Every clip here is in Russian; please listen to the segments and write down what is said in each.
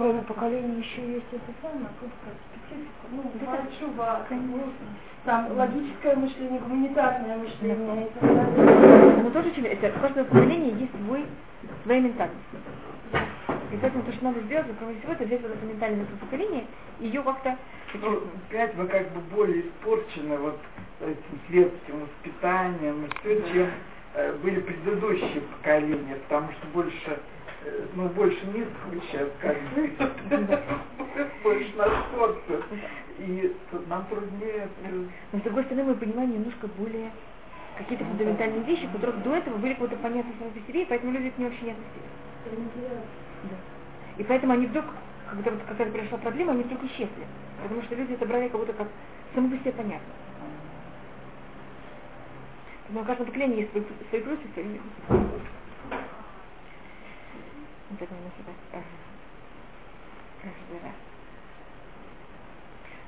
кроме поколений еще есть это самое, как сказать, специфика. Ну, бывает шува, ну, там логическое мышление, гуманитарное мышление далее. Но тоже это, у каждого поколения есть свой, своя ментальность. И поэтому то, что надо сделать, кроме всего, это взять вот это ментальное поколение и ее как-то ну, опять мы как бы более испорчены вот этим светским воспитанием и все, чем э, были предыдущие поколения, потому что больше ну, больше не сейчас, как больше насколько. И нам труднее... Но с другой стороны, мы понимаем немножко более какие-то фундаментальные вещи, которые до этого были какого-то понятны сами по себе, и поэтому люди к ним вообще не относились. Да. И поэтому они вдруг, когда вот какая-то пришла проблема, они вдруг исчезли. Потому что люди это брали как будто как само по себе понятно. Но у каждого поколения есть свои, свои плюсы, свои минусы. Это каждый раз.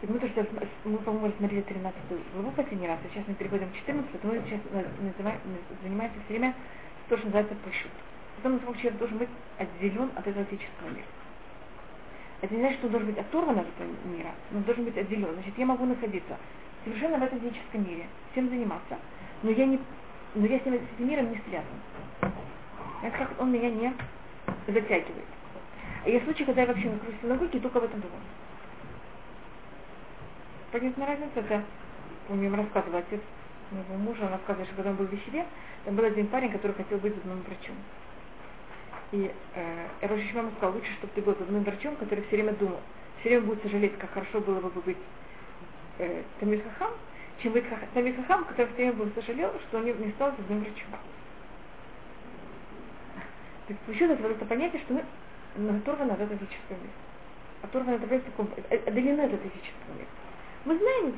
мы, то, что мы, по-моему, рассмотрели 13 главу последний раз, а сейчас мы переходим к 14, мы сейчас называем, занимаемся все время то, что называется пошут. Потому что человек должен быть отделен от этого физического мира. Это не значит, что он должен быть оторван от этого мира, но он должен быть отделен. Значит, я могу находиться совершенно в этом физическом мире, всем заниматься, но я, не, но я с, ним, с этим миром не связан. Это как он меня не затягивает. А есть случаи, когда я вообще нахожусь в синагоге только в этом думаю. Понятна разница, это, помню, им рассказывал отец моего мужа, он рассказывает, что когда он был в Вещеве, там был один парень, который хотел быть зубным врачом. И э, Роша Шимама сказал, лучше, чтобы ты был зубным врачом, который все время думал, все время будет сожалеть, как хорошо было бы быть э, Тамиль Хахам, чем быть Тамиль Хахам, который все время бы сожалел, что он не стал зубным врачом. То есть еще это это понятие, что мы оторваны от этого физического мира. Оторваны от этого отделены от этого физического мира. Мы знаем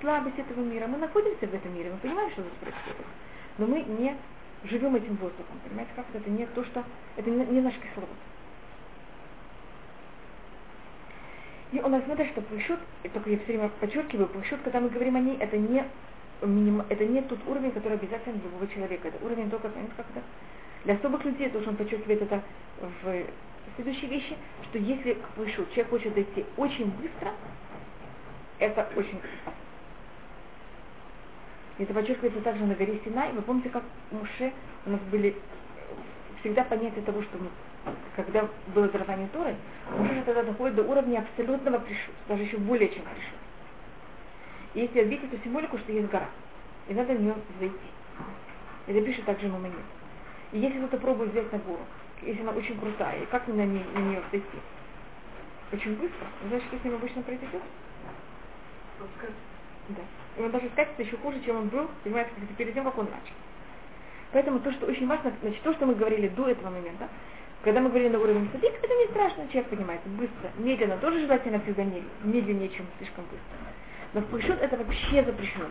слабость этого мира, мы находимся в этом мире, мы понимаем, что здесь происходит. Но мы не живем этим воздухом. Понимаете, как это не то, что это не, не наш кислород. И у нас смотрит, что пульшут, только я все время подчеркиваю, пульшут, когда мы говорим о ней, это не, миним, это не тот уровень, который обязательно для любого человека. Это уровень только, понимаете, как это? Для особых людей, он подчеркивает это в следующей вещи, что если к пульшут человек хочет дойти очень быстро, это очень опасно. Это подчеркивается также на горе Синай. Вы помните, как Муше у нас были всегда понятие того, что мы, когда было дарование Торы, Муше же тогда доходит до уровня абсолютного пришут, даже еще более чем пришут. И если объяснить эту символику, что есть гора, и надо на нее зайти. Это пишет также Мамонит. И если кто-то пробует взять на гору, если она очень крутая, и как на, ней, на нее зайти? Очень быстро. Знаешь, что с ним обычно произойдет? Да. И он даже скатится еще хуже, чем он был, понимаете, перед тем, как он начал. Поэтому то, что очень важно, значит, то, что мы говорили до этого момента, когда мы говорили на уровне садик, это не страшно, человек понимает, быстро, медленно, тоже желательно всегда медленнее, чем слишком быстро. Но в пульшот это вообще запрещено.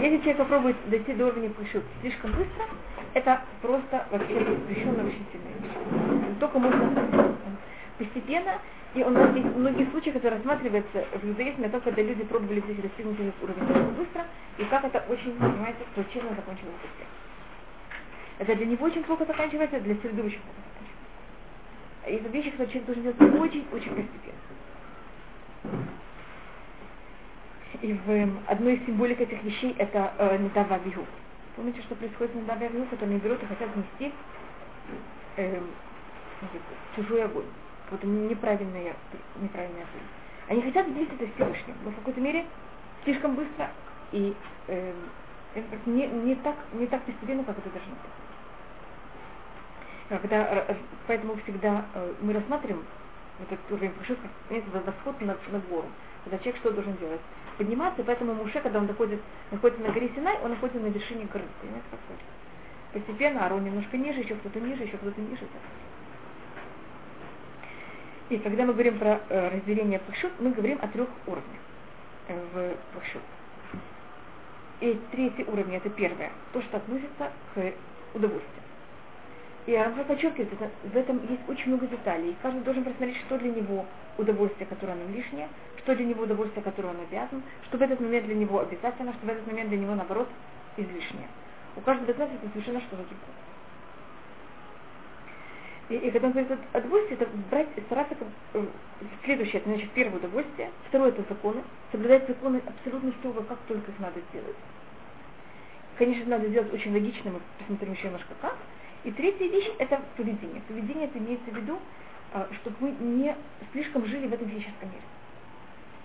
Если человек попробует дойти до уровня пульшут слишком быстро, это просто вообще запрещено очень сильно. Только можно постепенно, и у нас есть многие случаи, которые рассматриваются в иудаизме, только когда люди пробовали здесь достигнуть этот уровень очень быстро, и как это очень, понимаете, плачевно закончилось всех. Это для него очень плохо заканчивается, для среды очень плохо заканчивается. И это вещи, которые человек должен делать очень-очень постепенно. И в одной из символик этих вещей это э, Недава Вигу. Помните, что происходит с Недава Вигу, которые берут и хотят внести э, чужой огонь. Вот неправильная, неправильная огонь. Они хотят сблизить это Всевышним, но в какой-то мере слишком быстро и э, не, не, так, не так постепенно, как это должно быть. Когда, э, поэтому всегда э, мы рассматриваем этот уровень пришел, как восход на, на гору. Когда человек что должен делать? Подниматься, поэтому Муше, когда он доходит, находится на горе Синай, он находится на вершине горы. Понимаете, как? Постепенно Арон немножко ниже, еще кто-то ниже, еще кто-то ниже. И когда мы говорим про э, разделение пашут, мы говорим о трех уровнях э, в пашут. И третий уровень, это первое, то, что относится к удовольствию. И Рамха подчеркивает, в этом есть очень много деталей. Каждый должен просмотреть, что для него удовольствие, которое оно лишнее, что для него удовольствие, которое он обязан, что в этот момент для него обязательно, что в этот момент для него, наоборот, излишнее. У каждого из нас это совершенно что-то другое. И, и когда он говорит о удовольствии, это брать, стараться э, следующее, это значит первое удовольствие, второе это законы, соблюдать законы абсолютно строго, как только их надо сделать. Конечно, надо сделать очень логично, мы посмотрим еще немножко как. И третья вещь это поведение. Поведение это имеется в виду, э, чтобы мы не слишком жили в этом физическом мире.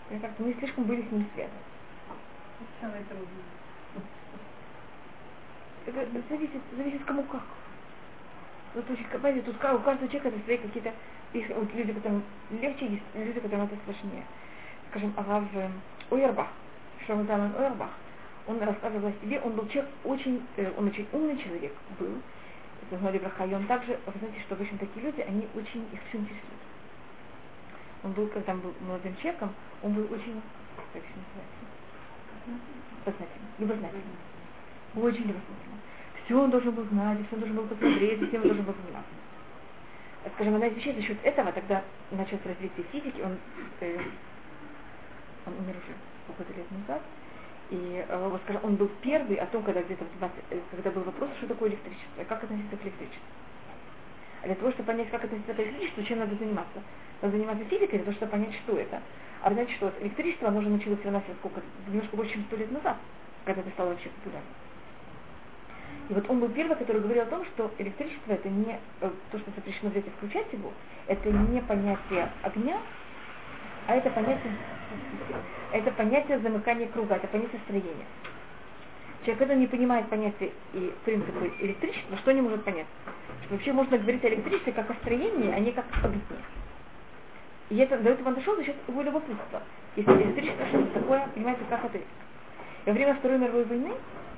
Мне кажется, мы слишком были с ним связаны. Самое трудное. Это зависит, зависит кому как. Вот очень, понимаете, тут у каждого человека это свои какие-то, есть вот люди, которым легче, есть люди, которым это сложнее. Скажем, Агав Уэрбах, Шамутаман Уэрбах, он рассказывал о себе, он был человек очень, э, он очень умный человек был, это знали браха, и он также, вы знаете, что обычно такие люди, они очень, их все интересует. Он был, когда он был молодым человеком, он был очень, как это называется, любознательный, любознательный, очень любознательный все он должен был знать, все он должен был посмотреть, всем он должен был заниматься. Скажем, одна из вещей за счет этого тогда началось развитие физики, он, э, он умер уже полгода лет назад, и э, скажем, он был первый о том, когда где-то в 20, э, когда был вопрос, что такое электричество, как относиться к электричеству. А для того, чтобы понять, как относиться к электричеству, чем надо заниматься? Надо заниматься физикой для того, чтобы понять, что это. А значит, что электричество, оно уже началось нас сколько, немножко больше, чем сто лет назад, когда это стало вообще популярным. И вот он был первый, который говорил о том, что электричество это не э, то, что запрещено взять и включать его, это не понятие огня, а это понятие, это понятие замыкания круга, это понятие строения. Человек, когда не понимает понятие и принципы электричества, что не может понять? Что вообще можно говорить о электричестве как о строении, а не как о огне. И это дает ему дошел за счет его любопытства. Если электричество что-то такое, понимаете, как это. Во время Второй мировой войны,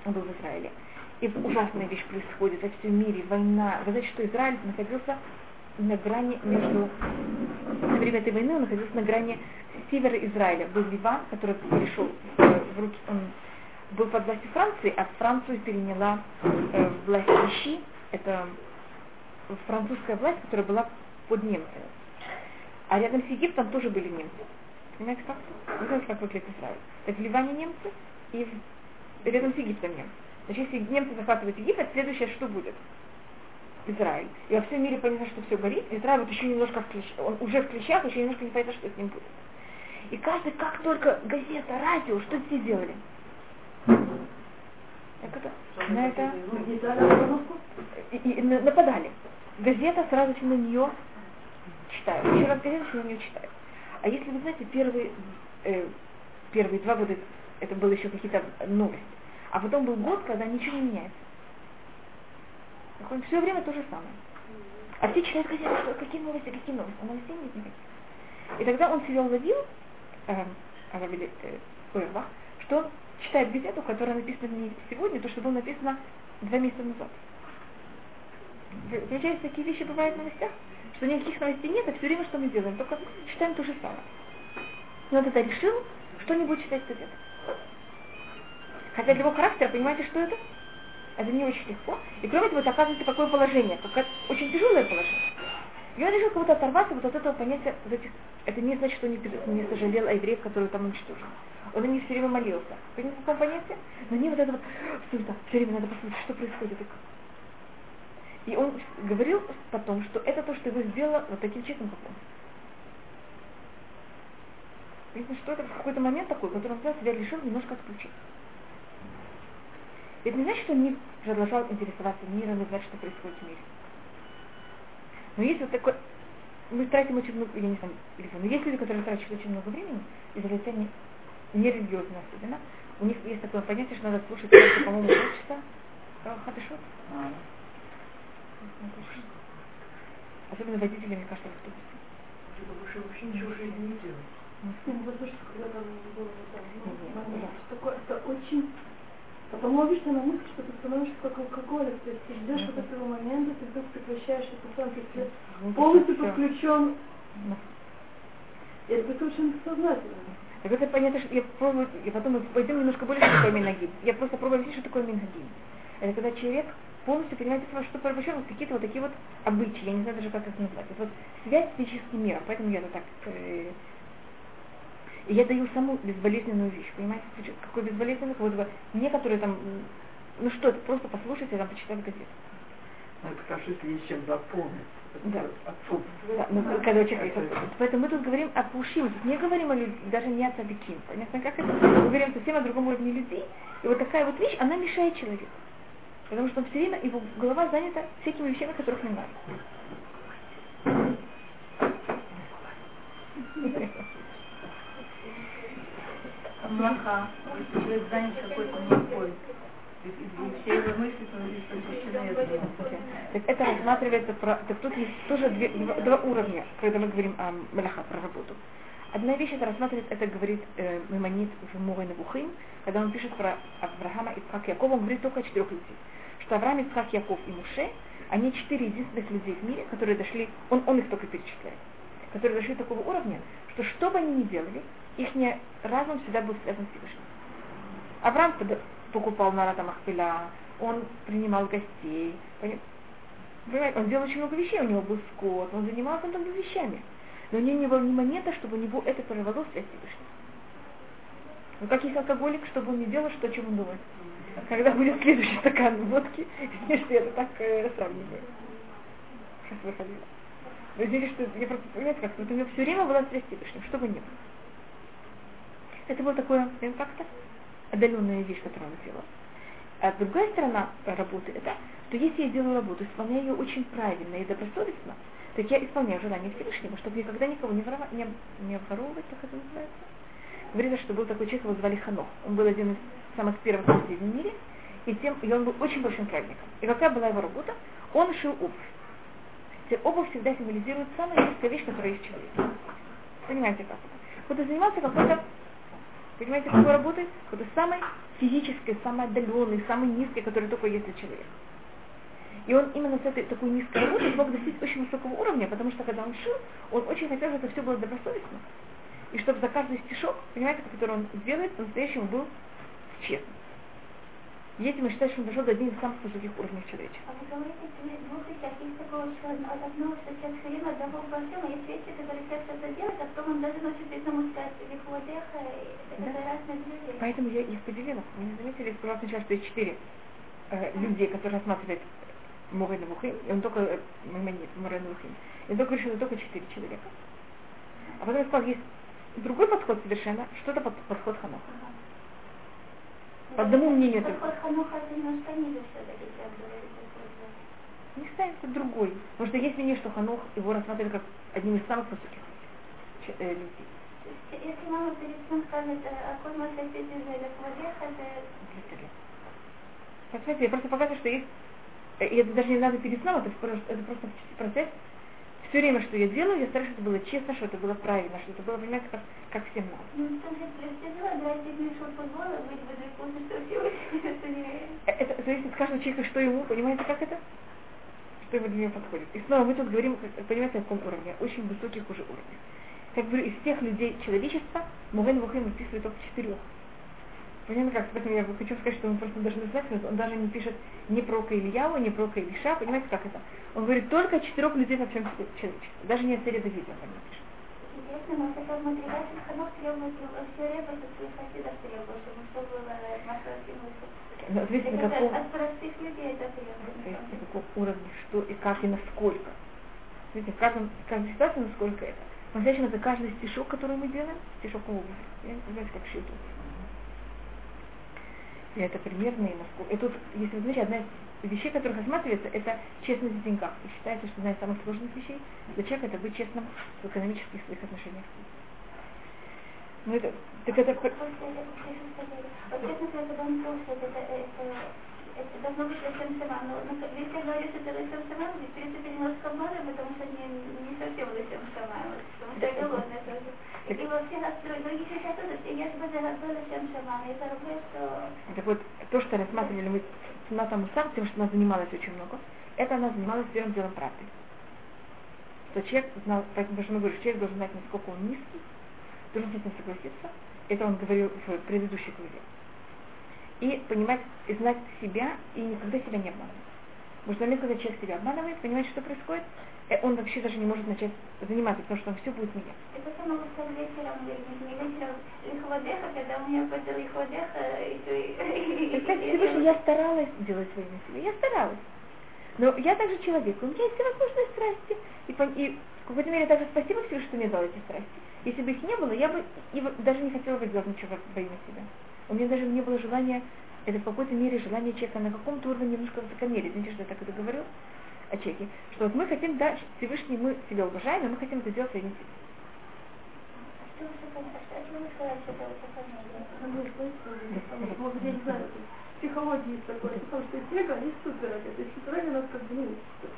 он был в Израиле, и ужасная вещь происходит во всем мире, война. Вы знаете, что Израиль находился на грани между... Во время этой войны он находился на грани севера Израиля. Был Ливан, который перешел в руки... Он был под властью Франции, а Францию переняла э, власть Ищи. Это французская власть, которая была под немцами. А рядом с Египтом тоже были немцы. Понимаете, как? Вы знаете, как выглядит Израиль? Так в Ливане немцы и рядом с Египтом немцы. Значит, если немцы захватывают Египет, следующее что будет? Израиль. И во всем мире понятно, что все горит. Израиль вот еще немножко в клещах, он уже в клещах, еще немножко не понятно, что с ним будет. И каждый, как только газета, радио, что все делали? На это и, и, нападали. Газета сразу же на нее читают. Еще раз газета на нее читают. А если вы знаете, первые, э, первые два года это было еще какие-то новости. А потом был год, когда ничего не меняется. Все время то же самое. А все читают газеты, что какие новости, какие новости. А новостей нет никаких. И тогда он себя уловил, э, э, что он читает газету, которая написана не сегодня, то, что было написано два месяца назад. Замечаете, такие вещи бывают в новостях? Что никаких новостей нет, а все время что мы делаем? Только читаем то же самое. И он тогда решил что-нибудь читать газету. Хотя для его характера, понимаете, что это? Это не очень легко. И кроме того, это оказывается какое положение, как очень тяжелое положение. И он решил кого-то оторваться вот от этого понятия, это не значит, что он не, не сожалел о евреев, которые там уничтожены. Он о все время молился. Понимаете, какое понятие? Но не вот это вот, сюда, все время надо посмотреть, что происходит. И он говорил потом, что это то, что его сделало вот таким человеком, как он. Видно, что это в какой-то момент такой, который он себя решил немножко отключить. Это не значит, что он не продолжал интересоваться миром и знать, что происходит в мире. Но есть вот такой... Мы тратим очень много, я не знаю, но есть люди, которые тратят очень много времени, израильтяне не религиозные особенно, у них есть такое понятие, что надо слушать только, по-моему, полчаса э, хадышот. А. Особенно водители, мне кажется, в автобусе. Вообще ничего уже не делать. Ну, потому что когда там было, такое, это очень Потому обычно на мысль, что ты становишься как алкоголик, то есть ты ждешь вот этого момента, ты вдруг прекращаешь это сам, ты ну, полностью подключен. И это очень сознательно. Так это понятно, что я пробую, я потом пойдем немножко больше, что такое минагим. Я просто пробую объяснить, что такое минагим. Это когда человек полностью понимает, что порабощен какие-то вот такие вот обычаи, я не знаю даже, как их назвать. Это вот связь с физическим миром, поэтому я это так э, и я даю саму безболезненную вещь, понимаете, какой безболезненный, вот некоторые там ну что это, просто послушайте, там почитать газету. Ну, это хорошо, если есть чем заполнить. Да. Отсутствие. Да, ну, когда есть отсутствие. Поэтому мы тут говорим о пушим, тут не говорим о людях, даже не о цадыким. Понятно, как это? Мы говорим совсем о другом уровне людей. И вот такая вот вещь, она мешает человеку. Потому что он все время, его голова занята всякими вещами, которых не надо. Млаха, человек занят какой-то млахой. И. Так это рассматривается, про, так тут есть тоже две, два, уровня, когда мы говорим о Малаха, про работу. Одна вещь это рассматривает, это говорит э, Мемонит в Мурой Навухим, когда он пишет про Авраама, Ицхак, Якова, он говорит только о четырех людей. Что Авраам, Ицхак, Яков и Муше, они четыре единственных людей в мире, которые дошли, он, он их только перечисляет, которые дошли до такого уровня, что что бы они ни делали, их разум всегда был связан с Всевышним. Авраам покупал на Ратамахпиля, он принимал гостей, понимаете, он делал очень много вещей, у него был скот, он занимался многими вещами. Но у него не было ни монета, чтобы у него это прорвало связь с Всевышним. Ну как есть алкоголик, чтобы он не делал, что чем он думает. Когда будет следующий стакан водки, если это так э, сравниваю. Сейчас выходила. Вы видите, что я просто, понимаете, как вот у него все время была связь с Всевышним, что бы было. Это было такое, как-то отдаленная вещь, которую он делал. А другая сторона работы это, что если я делаю работу, исполняю ее очень правильно и добросовестно, так я исполняю желание Всевышнего, чтобы никогда никого не, ворова, не, не обворовывать, как это называется. Говорится, что был такой человек, его звали Ханох. Он был один из самых первых людей в мире, и, тем, и он был очень большим праведником. И какая была его работа? Он шил обувь. Теперь обувь всегда символизирует самая низкая вещь, которая есть в человеке. Понимаете, как? Вот занимался какой-то Понимаете, какой работает? Это самый физический, самый отдаленный, самый низкий, который только есть для человека. И он именно с этой такой низкой работы смог достичь очень высокого уровня, потому что когда он шил, он очень хотел, чтобы это все было добросовестно. И чтобы за каждый стишок, понимаете, который он делает, по-настоящему был честным. И этим я считаю, что он дошел до одних из самых высоких уровней человечества. А вы говорите, двух вещах. Есть такое, что одно, что человек все время одного во всем, а есть вещи, которые человек что-то делает, а потом он даже носит этому сказать, или хводеха, это да. разные люди. Поэтому я их поделила. Вы не заметили, сказала сначала, что есть четыре э, людей, которые рассматривают Мурена Вухим, и он только, э, нет, Мурена Вухим, и он только решил, только четыре человека. А потом я сказал, есть другой подход совершенно, что это подход Ханоха. По одному мнению только. Не ставим, это другой. Потому что есть мнение, что Ханох его рассматривают как одним из самых высоких э, людей. Если мама перед сном скажет, какой мой сосед из это... Понимаете, я просто показываю, что есть, и это даже не надо перед сном, это просто, это просто процесс все время, что я делаю, я стараюсь, чтобы это было честно, что это было правильно, что это было, понимаете, как, как всем надо. Ну, э, это зависит от каждого человека, что ему, понимаете, как это? Что ему для него подходит. И снова мы тут говорим, понимаете, о каком уровне? Очень высоких уже уровнях. Как говорю, из всех людей человечества Муген Вухим описывает только четырех. Понятно как? Поэтому я хочу сказать, что мы просто должны знать, он даже не пишет ни про Ильяу, ни про Илиша, понимаете, как это? Он говорит только о четырех людей во всем человечестве, даже не о царе Давиде он не пишет. Интересно, но это как материальный ханок требует все ребята своих хасидов требует, чтобы что было ну, Зависит, на каком, от простых людей это требует. Зависит, на каком уровне, что и как, и насколько. Видите, в каждом, в каждой ситуации насколько это. По-настоящему, это каждый стишок, который мы делаем, стишок обуви. Знаете, как шьют и это примерно и насколько. И тут, если вы знаете, одна из вещей, которых рассматривается, это честность в деньгах. И считается, что одна из самых сложных вещей для человека это быть честным в экономических своих отношениях. Ну это, так это... Вот честно говоря, когда он слушает, это, это, это должно быть. Но, если я говорю, что это сама, в принципе, немножко мало, потому что не, не совсем сама. Потому что я голодная Так вот, то, что рассматривали мы Сунат Амусар, тем, что она занималась очень много, это она занималась первым делом правды. Что человек знал, потому что мы говорим, человек должен знать, насколько он низкий, должен с этим согласиться. Это он говорил в предыдущей главе. И понимать, и знать себя, и никогда себя не обманывать. Потому что момент, когда человек себя обманывает, понимает, что происходит, он вообще даже не может начать заниматься, потому что он все будет менять. Не вечером, лихвадеха, когда у меня пойдет лихвадеха, и ты... Представьте себе, что я старалась делать своими себе, я старалась. Но я также человек, у меня есть всевозможные страсти. И, и в какой-то мере также спасибо Всевышнему, что мне дал эти страсти. Если бы их не было, я бы и даже не хотела бы делать ничего во имя себя. У меня даже не было желания, это в какой-то мере желание человека на каком-то уровне немножко высокомерия. Извините, что я так это говорю о человеке. Что вот мы хотим, да, Всевышний мы себя уважаем, и мы хотим это делать это высокомерие? Ну, психологии есть такое, потому что есть эго, а есть суперэго. То есть суперэго нас как бы, ну,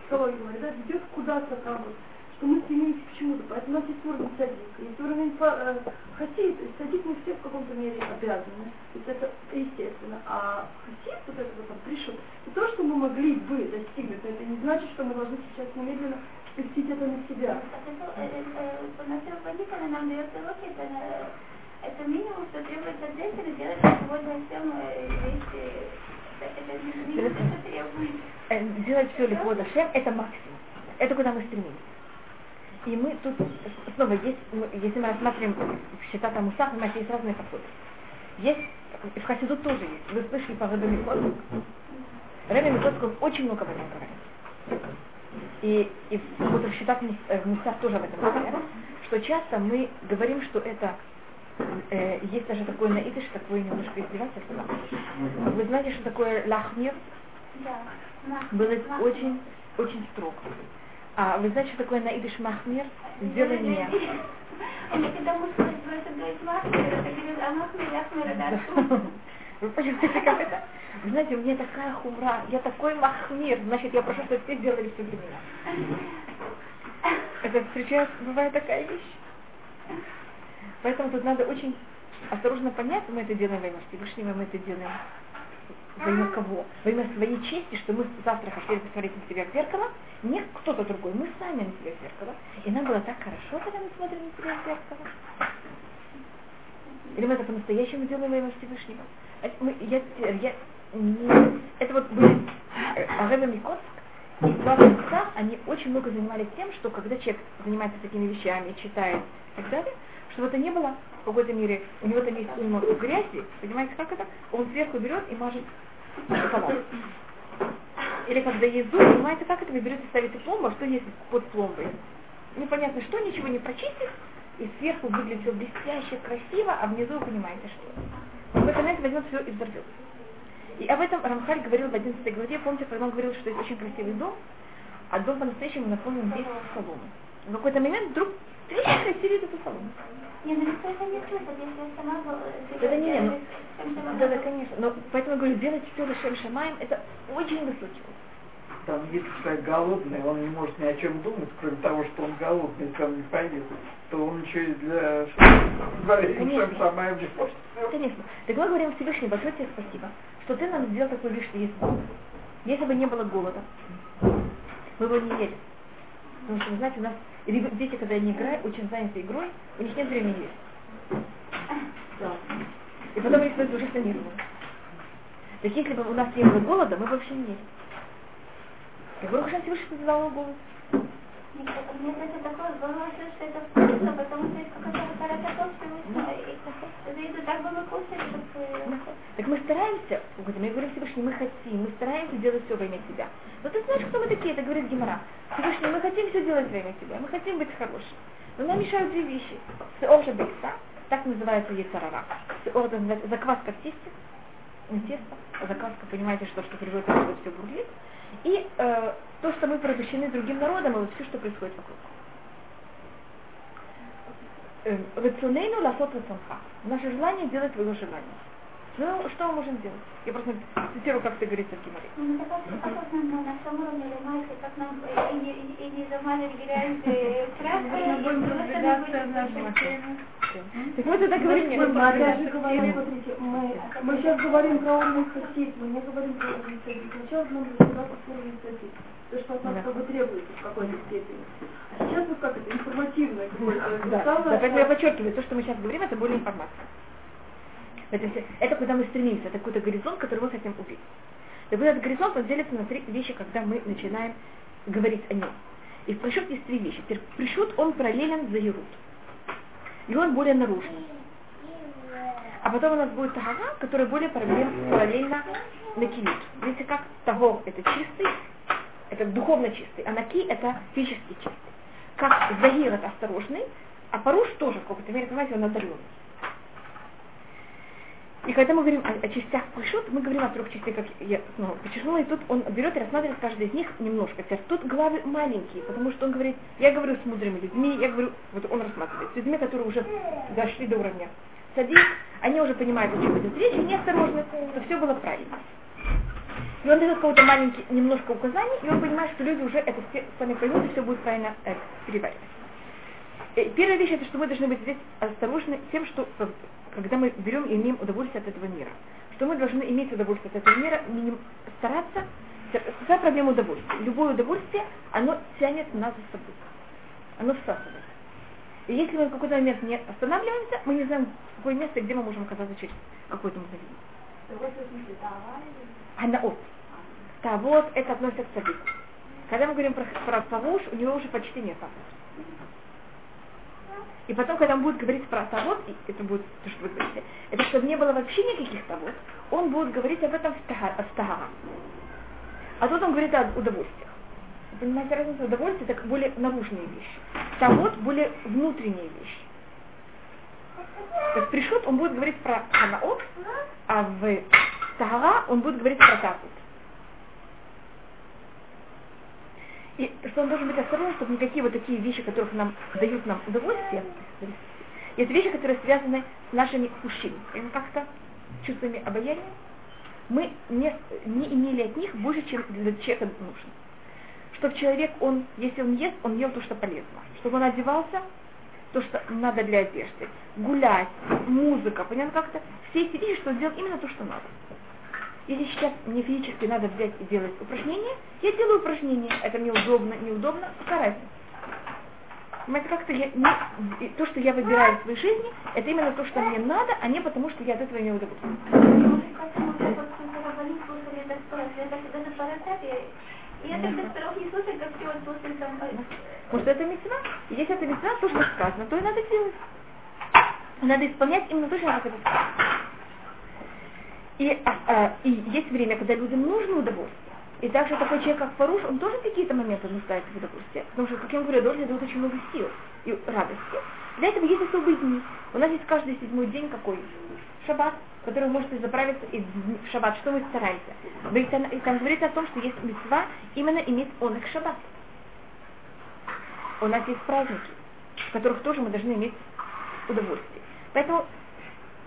психология да, ведет куда-то там вот, что мы стремимся к чему-то. Поэтому у нас есть уровень садика, есть уровень э, хасид, то есть садик мы все в каком-то мере обязаны. То есть это естественно. А хасид, вот это вот там пришел, это то, что мы могли бы достигнуть, но это не значит, что мы должны сейчас немедленно спустить это на себя. Так это, э, э, по нашей руководителю нам дает уроки, это, э, это минимум, что требуется от женщины делать сегодня всем э, вещи. Это это минимум, что требуется. Э, Делать все легко Шем – это максимум. Это куда мы стремимся. И мы тут, снова, есть, мы- если мы рассматриваем счета там Мусах, понимаете, есть разные подходы. Есть, и в Хасиду тоже есть. Вы слышали по Рэбе Микоцку? Рэбе Микоцку он очень много об этом говорит. И, и в- вот в счетах в Мусах тоже об этом говорят, что часто мы говорим, что это э, есть даже такое наидыш, такое немножко издевательство. Вы знаете, что такое лахмир? Да. Было очень, очень строго. А вы знаете, что такое наидыш махмир? Сделай меня. А да. Вы понимаете, как это? Вы знаете, у меня такая хумра, я такой махмир, значит, я прошу, чтобы все сделали все для меня. Это встречается, бывает такая вещь. Поэтому тут надо очень осторожно понять, мы это делаем во имя Всевышнего, мы это делаем во имя кого? Во имя своей чести, что мы завтра хотели посмотреть на себя в зеркало, не кто-то другой, мы сами на себя в зеркало. И нам было так хорошо, когда мы смотрим на себя в зеркало. Или мы это по-настоящему делаем во имя Всевышнего? Это мы- я, я не- это вот были э, Рэбе Микоцк и два отца, они очень много занимались тем, что когда человек занимается такими вещами, читает и так далее, чтобы это не было в какой-то мере, у него там есть уйма грязи, понимаете, как это? Он сверху берет и мажет салат. Или когда есть понимаете, как это? Вы берете, ставите пломбу, а что есть под пломбой? Непонятно что, ничего не прочистить, и сверху выглядит все блестяще, красиво, а внизу вы понимаете, что. Вы понимаете, возьмет все и взорвет. И об этом Рамхаль говорил в 11 главе, помните, когда он говорил, что есть очень красивый дом, а дом по-настоящему наполнен весь соломой. В какой-то момент вдруг трещина красивее эту солому. Не, ну никто это не слышит, если я сама была... Да, не, не, ну, да, да, конечно. Но поэтому я говорю, сделать все Лешем Шамаем, это очень высокий. Там, если человек голодный, он не может ни о чем думать, кроме того, что он голодный, если он не поест, то он еще и для Конечно. Шамаем не может. Конечно. Так мы говорим Всевышний, большое тебе спасибо, что ты нам сделал такую вещь, что есть. Если бы не было голода, мы бы не ели. Потому что, вы знаете, у нас ребё- дети, когда они играют, очень заняты игрой, у них нет времени есть. Да. И потом они становятся ужасно нервными. Так если бы у нас не было голода, мы бы вообще не ели. И Хашем Всевышний создал голод. Мне, кстати, такое было что это вкусно, потому что есть какая-то так мы стараемся, мы говорим Всевышний, мы хотим, мы стараемся делать все во имя себя. Но ты знаешь, кто мы такие, это говорит Гимара. Всевышний, мы хотим все делать во имя себя, мы хотим быть хорошими. Но нам мешают две вещи. Сеор же бейса, так называется яйцарара. Сеор это называется закваска в тесте, не тесто, а закваска, понимаете, что, что приводит все бурлит. И э, то, что мы порабощены другим народом, и вот все, что происходит вокруг. Рацунейну ласот рацунха. Наше желание делать твое желание. Ну, что мы можем делать? Я просто цитирую, как ты говорится в Гимаре. Так а мы тогда говорим, Мы, мы сейчас говорим про уровень хасид, мы не говорим про уровень садик. Сначала нам разобраться с уровнем садик. То, что от нас как бы требуется в какой-то степени. Сейчас вот как это, информативное какое-то. Да, да, поэтому я подчеркиваю, то, что мы сейчас говорим, это более информация. Это, куда мы стремимся, это какой-то горизонт, который мы хотим увидеть. Так вот этот горизонт, он делится на три вещи, когда мы начинаем говорить о нем. И в пришут есть три вещи. Теперь пришут, он параллелен за Ерут. И он более наружный. А потом у нас будет Тагава, который более параллельно, параллельно на Килит. Видите, как Таго это чистый, это духовно чистый, а Наки это физически чистый. Как Загир это осторожный, а Паруш тоже в какой-то мере, понимаете, он одаренный. И когда мы говорим о, о частях Пашут, мы говорим о трех частях, как я снова подчеркнула, и тут он берет и рассматривает каждый из них немножко. Теперь тут главы маленькие, потому что он говорит, я говорю с мудрыми людьми, я говорю, вот он рассматривает, с людьми, которые уже дошли до уровня садик, они уже понимают, о чем идет речь, и неосторожны, что все было правильно. И он дает какого-то маленький, немножко указаний, и он понимает, что люди уже это все сами поймут, и все будет правильно э, переваривать. И первая вещь, это что мы должны быть здесь осторожны тем, что когда мы берем и имеем удовольствие от этого мира. Что мы должны иметь удовольствие от этого мира, миним, стараться, какая проблема удовольствия? Любое удовольствие, оно тянет нас за собой. Оно всасывает. И если мы в какой-то момент не останавливаемся, мы не знаем, в какое место, где мы можем оказаться через какое-то мгновение. Анаот. Тавод это относится к садику. Когда мы говорим про, про павуш, у него уже почти нет павуш. И потом, когда он будет говорить про тавод, и это будет то, что вы говорите, это чтобы не было вообще никаких тавод, он будет говорить об этом в стагара. А тут он говорит о удовольствиях. Вы понимаете разницу? Удовольствие это более наружные вещи. Тавод более внутренние вещи. То есть пришут, он будет говорить про ханаот, а в Тагара он будет говорить про Тахут. И что он должен быть осторожен, чтобы никакие вот такие вещи, которых нам дают нам удовольствие, это вещи, которые связаны с нашими ушами, как-то чувствами обаяния, мы не, не имели от них больше, чем для человека нужно. Чтобы человек, он, если он ест, он ел то, что полезно. Чтобы он одевался, то, что надо для одежды. Гулять, музыка, понятно как-то. Все эти вещи, что он делает именно то, что надо. Сейчас мне физически надо взять и делать упражнение, я делаю упражнение. Это мне удобно, неудобно, какая разница? Понимаете, как-то я не, то, что я выбираю в своей жизни, это именно то, что мне надо, а не потому, что я от этого имею удовольствие. Потому что это мецва. И если это мецва, то, что сказано, то и надо делать. Надо исполнять именно то, что надо сказано. И, а, а, и есть время, когда людям нужно удовольствие. И также такой человек, как Фаруш, он тоже в какие-то моменты нуждается в удовольствии. Потому что, как я говорю, удовольствие дает очень много сил и радости. Для этого есть особые дни. У нас есть каждый седьмой день какой? Шаббат, который вы можете заправиться и в шаббат. Что мы стараемся? И там говорится о том, что есть мецва именно иметь он к шаббат. У нас есть праздники, в которых тоже мы должны иметь удовольствие. Поэтому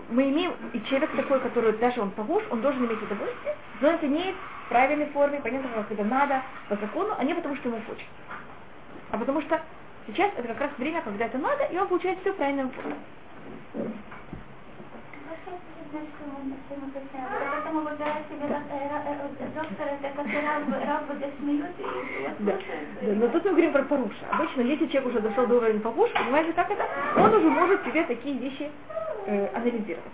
мы имеем, и человек такой, который даже он похож, он должен иметь удовольствие, но это не в правильной форме, понятно, как это надо, по закону, а не потому, что ему хочется. А потому что сейчас это как раз время, когда это надо, и он получает все и да. да, но тут мы говорим про Паруша. Обычно, если человек уже дошел до уровня Паруша, понимаете, как это? Он уже может себе такие вещи э, анализировать.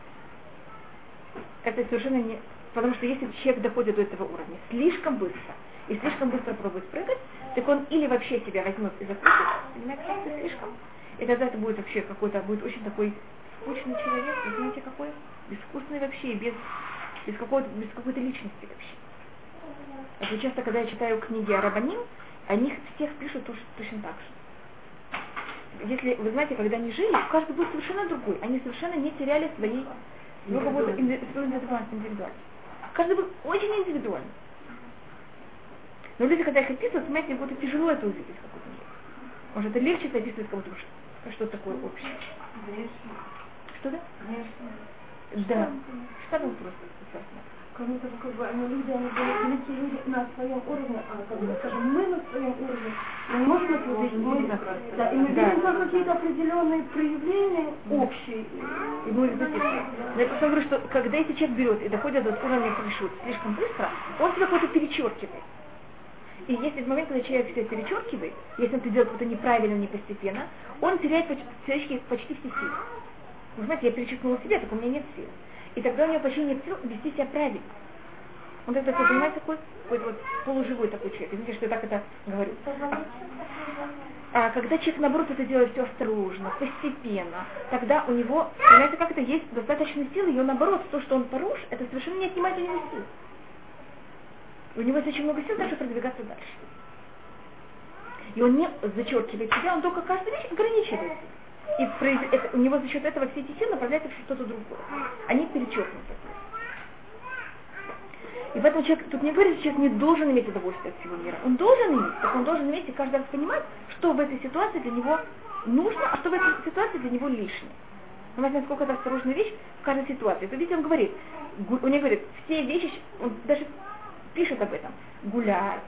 Это совершенно не... Потому что если человек доходит до этого уровня слишком быстро, и слишком быстро пробует прыгать, так он или вообще себя возьмет и закрутит, понимаете, это слишком, и тогда это будет вообще какой-то, будет очень такой скучный человек, знаете какой? Безвкусный вообще, без, без, какой-то, без какой-то личности вообще. Это часто, когда я читаю книги о Рабаним, о них всех пишут точно так же. Если вы знаете, когда они жили, каждый был совершенно другой. Они совершенно не теряли своей ну, какой-то индивидуальность, индивидуальность. Каждый был очень индивидуальный. Но люди, когда их описывают, понимаете, будет тяжело это увидеть в какой-то мере. Может, это легче это описывать кому-то, что такое общее. Что да? Да. Что там просто Кроме того, как бы они люди, они были великие люди на своем уровне, а как бы, скажем, мы на своем уровне, мы можем это увидеть, мы, да, и мы видим только какие-то определенные проявления общие. И мы их записываем. Но я просто говорю, что когда если человек берет и доходит до уровня пришут слишком быстро, он себя какой-то перечеркивает. И если в момент, когда человек себя перечеркивает, если он это делает как-то неправильно, не постепенно, он теряет почти, почти все силы. Вы знаете, я перечеркнула себя, так у меня нет сил. И тогда у него почти нет сил вести себя правильно. Он это такой, понимаете, такой, такой вот полуживой такой человек. Извините, что я так это говорю. А когда человек, наоборот, это делает все осторожно, постепенно, тогда у него, понимаете, как это есть достаточно силы, и наоборот, то, что он поруш, это совершенно не отнимает у него сил. У него есть очень много сил даже продвигаться дальше. И он не зачеркивает себя, он только каждую вещь ограничивает. И это, у него за счет этого все эти силы направляются в что-то другое. Они перечеркнуты. И поэтому человек, тут не говорится, человек не должен иметь удовольствие от всего мира. Он должен иметь, так он должен иметь и каждый раз понимать, что в этой ситуации для него нужно, а что в этой ситуации для него лишнее. Понимаете, насколько это осторожная вещь в каждой ситуации. То видите, он говорит, у него говорит, все вещи, он даже пишет об этом, гулять,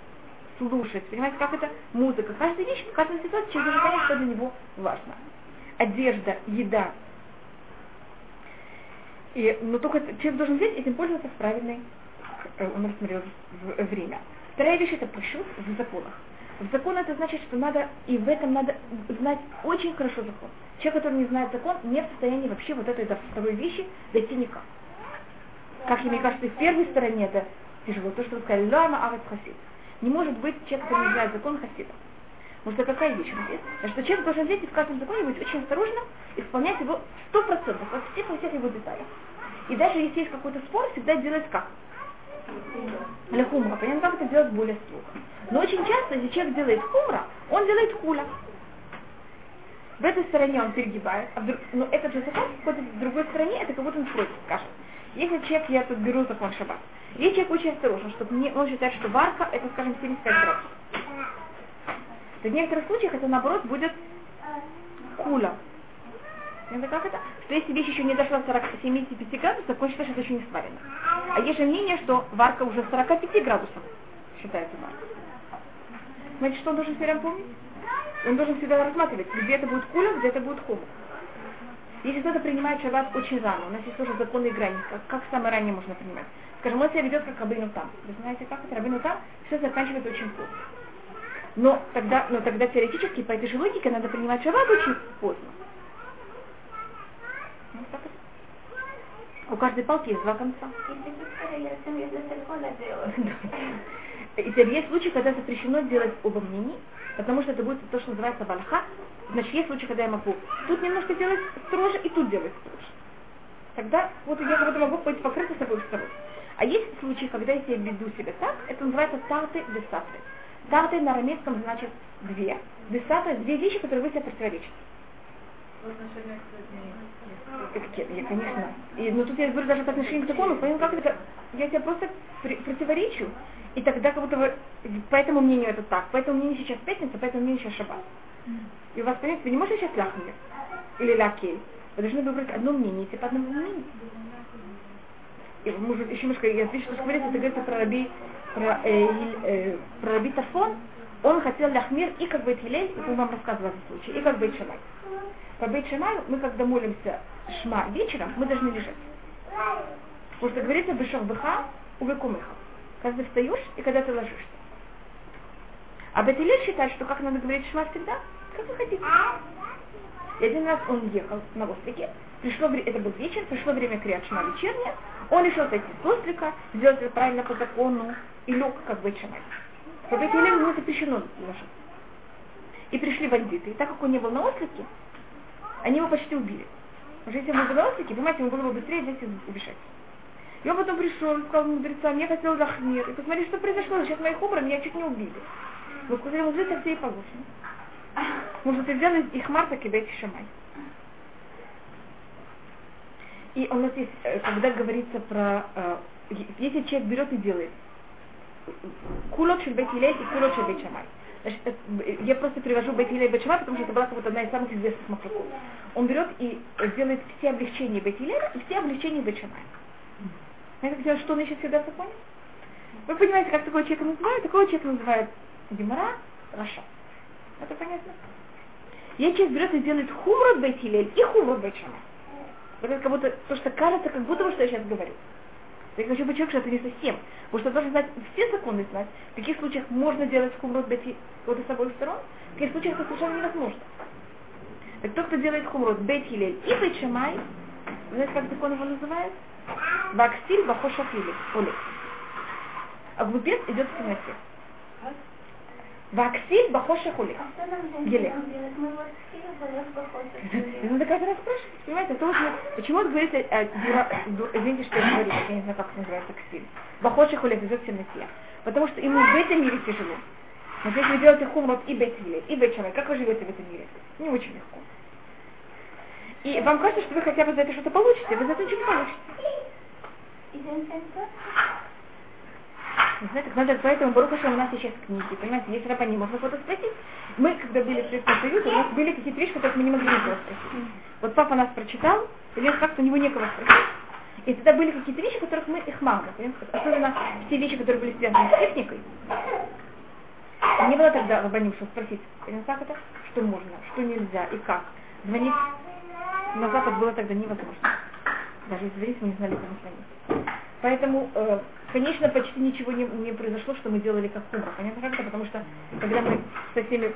слушать, понимаете, как это музыка. Каждая вещь, в каждой ситуации человек должен понять, что для него важно. Одежда, еда. И, но только человек должен взять этим пользоваться в правильной он рассмотрел время. Вторая вещь это пошут в законах. В закон это значит, что надо, и в этом надо знать очень хорошо закон. Человек, который не знает закон, не в состоянии вообще вот этой второй вещи дойти никак. Как мне кажется, в первой стороне это тяжело. То, что вы сказали, лама ават хасид. Не может быть человек, который не знает закон хасида. Потому что какая вещь нас есть? Что человек должен взять и в каждом законе быть очень осторожно, исполнять его сто процентов, во всех, во всех его деталях. И даже если есть какой-то спор, всегда делать как? Лехумра. Понятно, как это делать более строго. Но очень часто, если человек делает хумра, он делает хуля. В этой стороне он перегибает, а вдруг, но этот же закон в другой стороне, это как будто он против, скажем. Если человек, я тут беру закон шаббат, если человек очень осторожен, чтобы не, он считает, что варка это, скажем, 75 градусов, то в некоторых случаях это, наоборот, будет хуля. Это как это? Что если вещь еще не дошла до 40, 75 градусов, он считает, что это еще не сварено. А есть же мнение, что варка уже 45 градусов считается варка. Значит, что он должен всегда помнить? Он должен всегда рассматривать, где это будет куля, где это будет хумус. Если кто-то принимает шаббат очень рано, у нас есть тоже законные грани, как, как самое раннее можно принимать. Скажем, он себя ведет как рабыну там. Вы знаете, как это рабыну там, все заканчивается очень поздно. Но тогда, но тогда теоретически по этой же логике надо принимать шаббат очень поздно. У каждой палки есть два конца. И теперь есть случаи, когда запрещено делать оба мнений, потому что это будет то, что называется балаха. Значит, есть случаи, когда я могу тут немножко делать строже и тут делать строже. Тогда вот я как будто могу быть покрыта с обоих сторон. А есть случаи, когда я веду себя так, это называется тарты десаты. Тарты на арамейском значит две. Десаты – две вещи, которые вы себе противоречите. Я, конечно. И, но тут я говорю даже по отношению к закону, понял, как это, я тебя просто при, противоречу, и тогда как будто бы, по этому мнению это так, по этому мнению сейчас пятница, по этому мнению сейчас шаббат. И у вас, понимаете, вы не можете сейчас ляхмир или лакель. Вы должны выбрать одно мнение, идти по одному мнению. И может еще немножко, я вижу, что говорится, это говорится про раби, про, э, э, про раби Тафон, он хотел ляхмир и как быть Хилель, и он вам рассказывал этот случай, и как быть Шамай. По Бейт Шамаю мы, когда молимся Шма вечером, мы должны лежать. Потому что говорится Бешах Быха у Векумыха. Когда встаешь и когда ты ложишься. А Бетилель считает, что как надо говорить Шма всегда, как вы хотите. И один раз он ехал на ослике, пришло это был вечер, пришло время крят Шма вечернее, он решил сойти с ослика, сделать это правильно по закону и лег, как бы Шамай. По Бетилелю ему запрещено ложиться. И пришли бандиты. И так как он не был на ослике, они его почти убили. Уже если он был на ослике, понимаете, ему было бы быстрее взять и убежать. И он потом пришел, сказал мудрецам, я хотел захмир. И посмотри, что произошло, сейчас моих образ меня чуть не убили. Вы сказали, вот здесь все и положено. Может, ты взял их марта кибет шамай. И у нас есть, э, когда говорится про, э, если человек берет и делает, кулот шельбет и кулот шельбет шамай. Значит, я просто привожу Бетиля и Бетшама, потому что это была как будто одна из самых известных махлоков. Он берет и делает все облегчения Бетиля и все облегчения Бетшама. Знаете, как делать, что он ищет всегда в законе? Вы понимаете, как такого человека называют? Такого человека называют Гемора Раша. Это понятно? Я человек берет и делает хумрот Бетилель и хумрот Бетшама. Вот это как будто, то, что кажется, как будто бы, что я сейчас говорю. Я хочу человек, что это не совсем. Потому что должен знать все законы знать. В каких случаях можно делать хумрот бейти вот с обоих сторон, в каких случаях это совершенно невозможно. Так тот, кто делает хумрот бейт хилель и бейт шамай, знаете, как закон его называет? Бакстиль бахошафили. Олег. а глупец идет в темноте. Ваксиль бахоша хули. А что нам Геле. женщинам делать? Мы вот сильно залез похоже. Надо каждый раз спрашивать, понимаете? Вот, почему он говорит, э, извините, что я говорю, я не знаю, как это называется, ксиль. Бахоша хули идет в темноте. Потому что ему в этом мире тяжело. Но если вы делаете хумрот и бетиле, и бетчамай, как вы живете в этом мире? Не очень легко. И вам кажется, что вы хотя бы за это что-то получите, вы за это ничего не получите. Не знаю, так надо, поэтому Баруха у нас сейчас книги, понимаете, есть рабани, можно кого-то спросить. Мы, когда были в Советском Союзе, у нас были какие-то вещи, которых мы не могли никого спросить. Вот папа нас прочитал, и как-то у него некого спросить. И тогда были какие-то вещи, которых мы их мало, понимаете, особенно те вещи, которые были связаны с техникой. Не было тогда чтобы спросить, понимаете, как это, что можно, что нельзя и как. Звонить на Запад было тогда невозможно. Даже если звонить, мы не знали, кому звонить. Поэтому, э, конечно, почти ничего не, не произошло, что мы делали как хумра. Понятно как это? Потому что, когда мы со всеми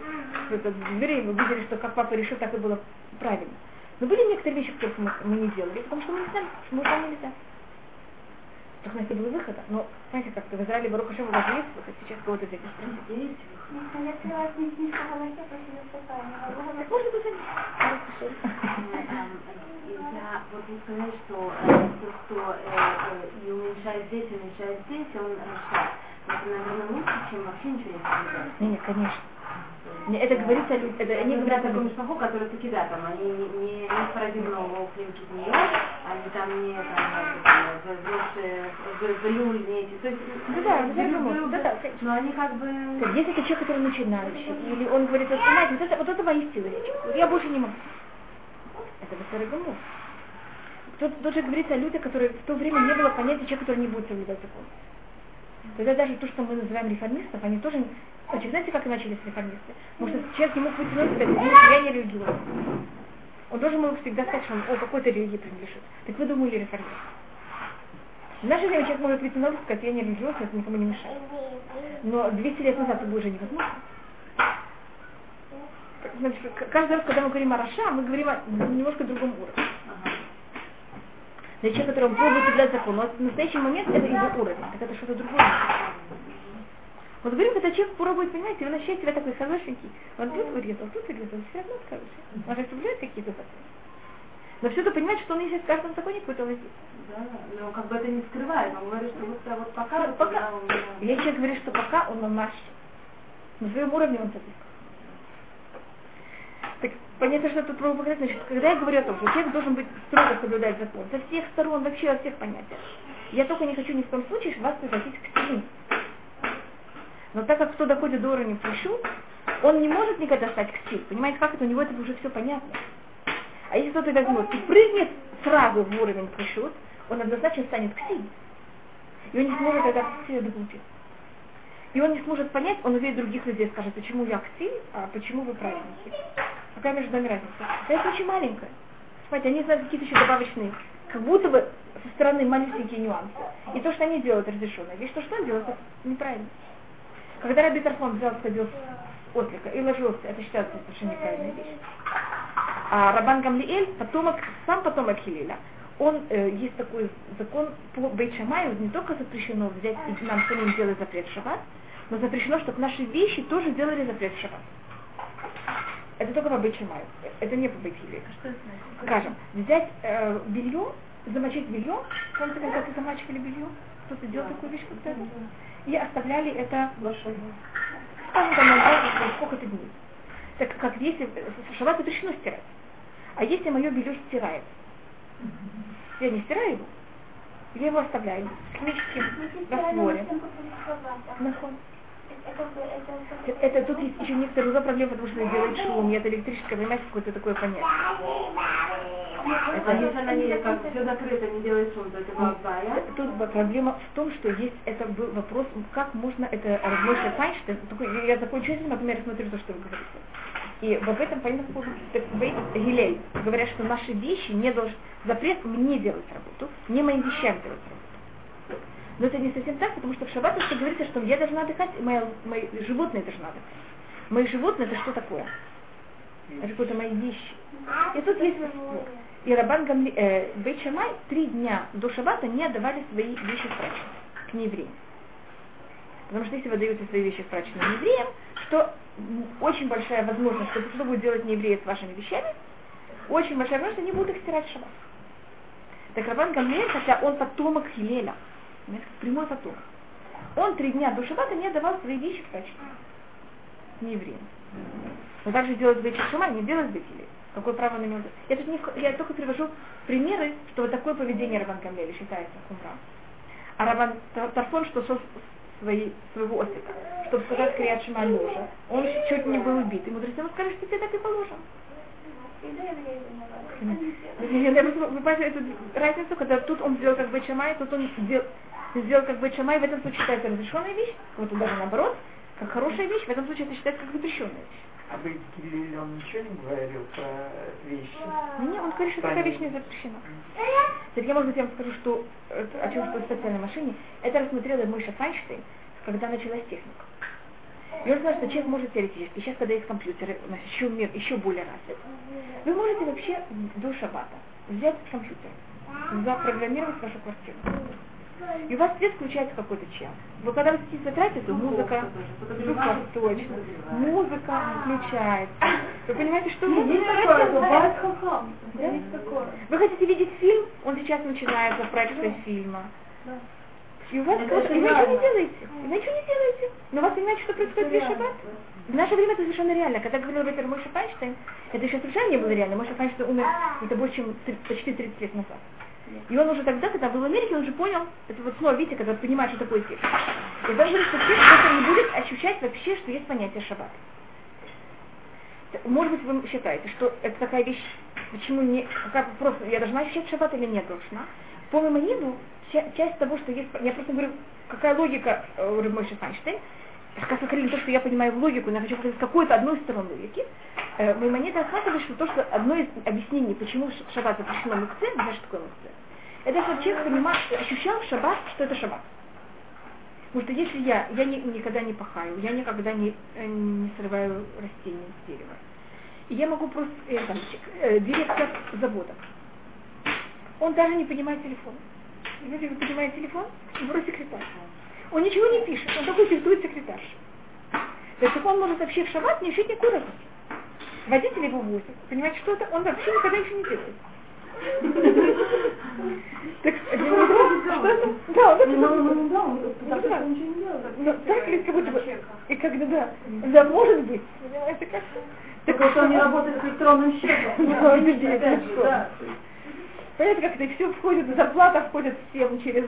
дверей, мы видели, что как папа решил, так и было правильно. Но были некоторые вещи, которые мы, мы не делали, потому что мы не знали, что мы там нельзя. Так у нас не было выхода. Но, знаете, как-то в Израиле Баруха Шем у вас есть выход, сейчас кого-то здесь спросить. Так можно позвонить. Я вот вы сказали, что э, то, что э, э, и уменьшает здесь, и уменьшает здесь, он решает. Это, наверное, лучше, чем вообще ничего не соблюдать. Не, не, конечно. Не, это говорится, о люд- это они говорят о людях. шпаху, который таки да, там, они не, не, не парадигмного мовлим тут не они там не там, залюль, не эти, то есть, Да, да, э, да, да, да, но они как бы... Если это человек, который начинающий, или он говорит, вот, понимаете, вот это, вот это мои силы я больше не могу. Это гамур. Тут, тут же говорится о людях, которые в то время не было понятия человека, который не будет соблюдать закон. Тогда даже то, что мы называем реформистов, они тоже... Значит, знаете, как начались реформисты? Потому что человек не мог вытянуть себя, я не религиозный. Он должен был всегда сказать, что он о какой-то религии принадлежит. Так вы думали реформист. В наше время человек может выйти на и сказать, я не религиозный, это никому не мешает. Но 200 лет назад это было уже невозможно. Каждый раз, когда мы говорим о Раша, мы говорим о немножко другом уровне. Для человека, который пробует соблюдать закон, но в настоящий момент это его уровень, так это что-то другое. Вот говорим, когда человек пробует, понимаете, он ощущает себя такой хорошенький. Он тут вырезал, тут вырезал, все равно хороший. Он же соблюдает какие-то законы. Но все это понимает, что он есть в каждом законе какой-то. Да, но как бы это не скрывает, он говорит, что вот, вот пока, вот, Пока. Я человек говорит, что пока он на мамаш. На своем уровне он садик. Понятно, что тут пробую показать, значит, когда я говорю о том, что человек должен быть строго соблюдать закон, со всех сторон, вообще во всех понятиях. Я только не хочу ни в коем случае вас пригласить к стене. Но так как кто доходит до уровня прыщу, он не может никогда стать к стиль. Понимаете, как это? У него это уже все понятно. А если кто-то возьмет и прыгнет сразу в уровень прыщут, он однозначно станет к стиль. И он не сможет тогда к доглубиться. И он не сможет понять, он увидит других людей, скажет, почему я ксиль, а почему вы праведники. Какая между нами разница? Это очень маленькая. Смотрите, они знают какие-то еще добавочные, как будто бы со стороны маленькие нюансы. И то, что они делают, разрешенное. Ведь то, что он делает, это неправильно. Когда Раби Тарфон взял, сходил с ослика и ложился, это считается совершенно неправильная вещь. А Рабан Гамлиэль, потомок, сам потомок Хилеля, он, э, есть такой закон по Бейчамаю, не только запрещено взять и нам самим делать запрет шаббат, но запрещено, чтобы наши вещи тоже делали запрет в шаббат. Это только по Бейчамаю, это не по. Что это значит? Скажем, взять э, белье, замочить белье, помните, когда ты замачивали белье? Кто-то делал такую вещь когда-то? И оставляли это, скажем, там, сколько-то дней. Так как если в шаббат запрещено стирать. А если мое белье стирает, я не стираю его, я его оставляю в химическом растворе. Наход. Это, Это тут есть еще некоторые другая проблема, потому что это делает шум, и это электрическое, понимаете, какое-то такое понятие. А если она не, как все закрыто, не делает шум, то это глаза, Тут проблема в том, что есть это был вопрос, как можно это Мойша Файнштейн, такой, я закончу этим, например, смотрю то, что вы говорите. И в этом понятно, Бейт Гилель говорят, что наши вещи не должны, запрет мне делать работу, не моим вещам делать работу. Но это не совсем так, потому что в шаббат что говорится, что я должна отдыхать, и мои, мои животные должны отдыхать. Мои животные это что такое? Это какие-то мои вещи. И тут есть спор. И Рабан Гамли, э, Бейт Шамай три дня до шаббата не отдавали свои вещи в прачечную, к неевреям. Потому что если вы даете свои вещи в прачечную евреям, что очень большая возможность, что что будет делать не евреи с вашими вещами, очень большая возможность, они будут их стирать в шаббат. Так Рабан Гамлель, хотя он потомок Хилеля, прямой потомок, он три дня до шаббата не отдавал свои вещи в прачечную. Не евреям. Но также делать бейт шамай, не делать бейт Какое право на него? Я, тут не, я только привожу примеры, что вот такое поведение Рабан Гамлеля считается хумра. А Рабан Тарфон, что со свои, своего осика, чтобы сказать Крият Шима мужа, он чуть не был убит. И мудрецы ему сказали, что тебе так и положено. Вы понимаете эту разницу, когда тут он сделал как бы чамай, тут он сделал, сделал как бы чамай, в этом случае считается разрешенная вещь, вот даже наоборот, как хорошая вещь, в этом случае это считается как запрещенная вещь. А бы Гилель, он ничего не говорил про вещи? Не, он говорит, что такая вещь не запрещена. Теперь я, может быть, я вам скажу, что о чем что в специальной машине. Это рассмотрела Мойша Файнштейн, когда началась техника. И он сказал, что человек может теоретически, сейчас, когда есть компьютеры, у нас еще мир еще более развит, вы можете вообще до шабата взять компьютер, запрограммировать вашу квартиру. И у вас свет включается какой-то час. Вы когда вы сидите тратите, то музыка, звука, точно, музыка включается. Вы понимаете, что вы Есть такое. Вы хотите видеть фильм, он сейчас начинается, проекция фильма. И у вас, Это и вы ничего не делаете. Вы ничего не делаете. Но вас понимаете, что происходит весь шаббат? В наше время это совершенно реально. Когда говорил Роберт Мойша Файнштейн, это еще совершенно не было реально. Мойша Файнштейн умер это больше, чем почти 30 лет назад. И он уже тогда, когда был в Америке, он уже понял, это вот снова, видите, когда понимает, что такое текст. И он говорит, что текст просто не будет ощущать вообще, что есть понятие шаббат. Может быть, вы считаете, что это такая вещь, почему не, как просто, я должна ощущать шаббат или нет должна? По Маймониду, ча- часть того, что есть, я просто говорю, какая логика э, Рыбмойши Файнштейн, вы говорили, то, что я понимаю в логику, но я хочу показать какую-то одну из сторон логики, э, Маймонид рассказывает, что то, что одно из объяснений, почему шаббат запрещено мукце, знаешь, что такое мукце? Это что человек понимал, ощущал шаббат, что это шаббат. Потому что если я, я ни- никогда не пахаю, я никогда не, э, не срываю растения с дерева, и я могу просто, э, там, э, директор завода, он даже не понимает телефон. Знаете, вы понимаете телефон? Вроде секретарь. Он ничего не пишет, он только диктует секретарша. То есть он может вообще в шаббат не никакой разницы. Водитель его возит. Понимаете, что это? Он вообще никогда ничего не делает. Так, для него-? Да, он это Ну, ну, ну, да, он Ну, так. Ну, так ли, как будто бы, и когда, да, да, может быть, понимаете, как Так что он не работает с электронным счетом. Ну. Понятно, как это все входит, зарплата входит всем через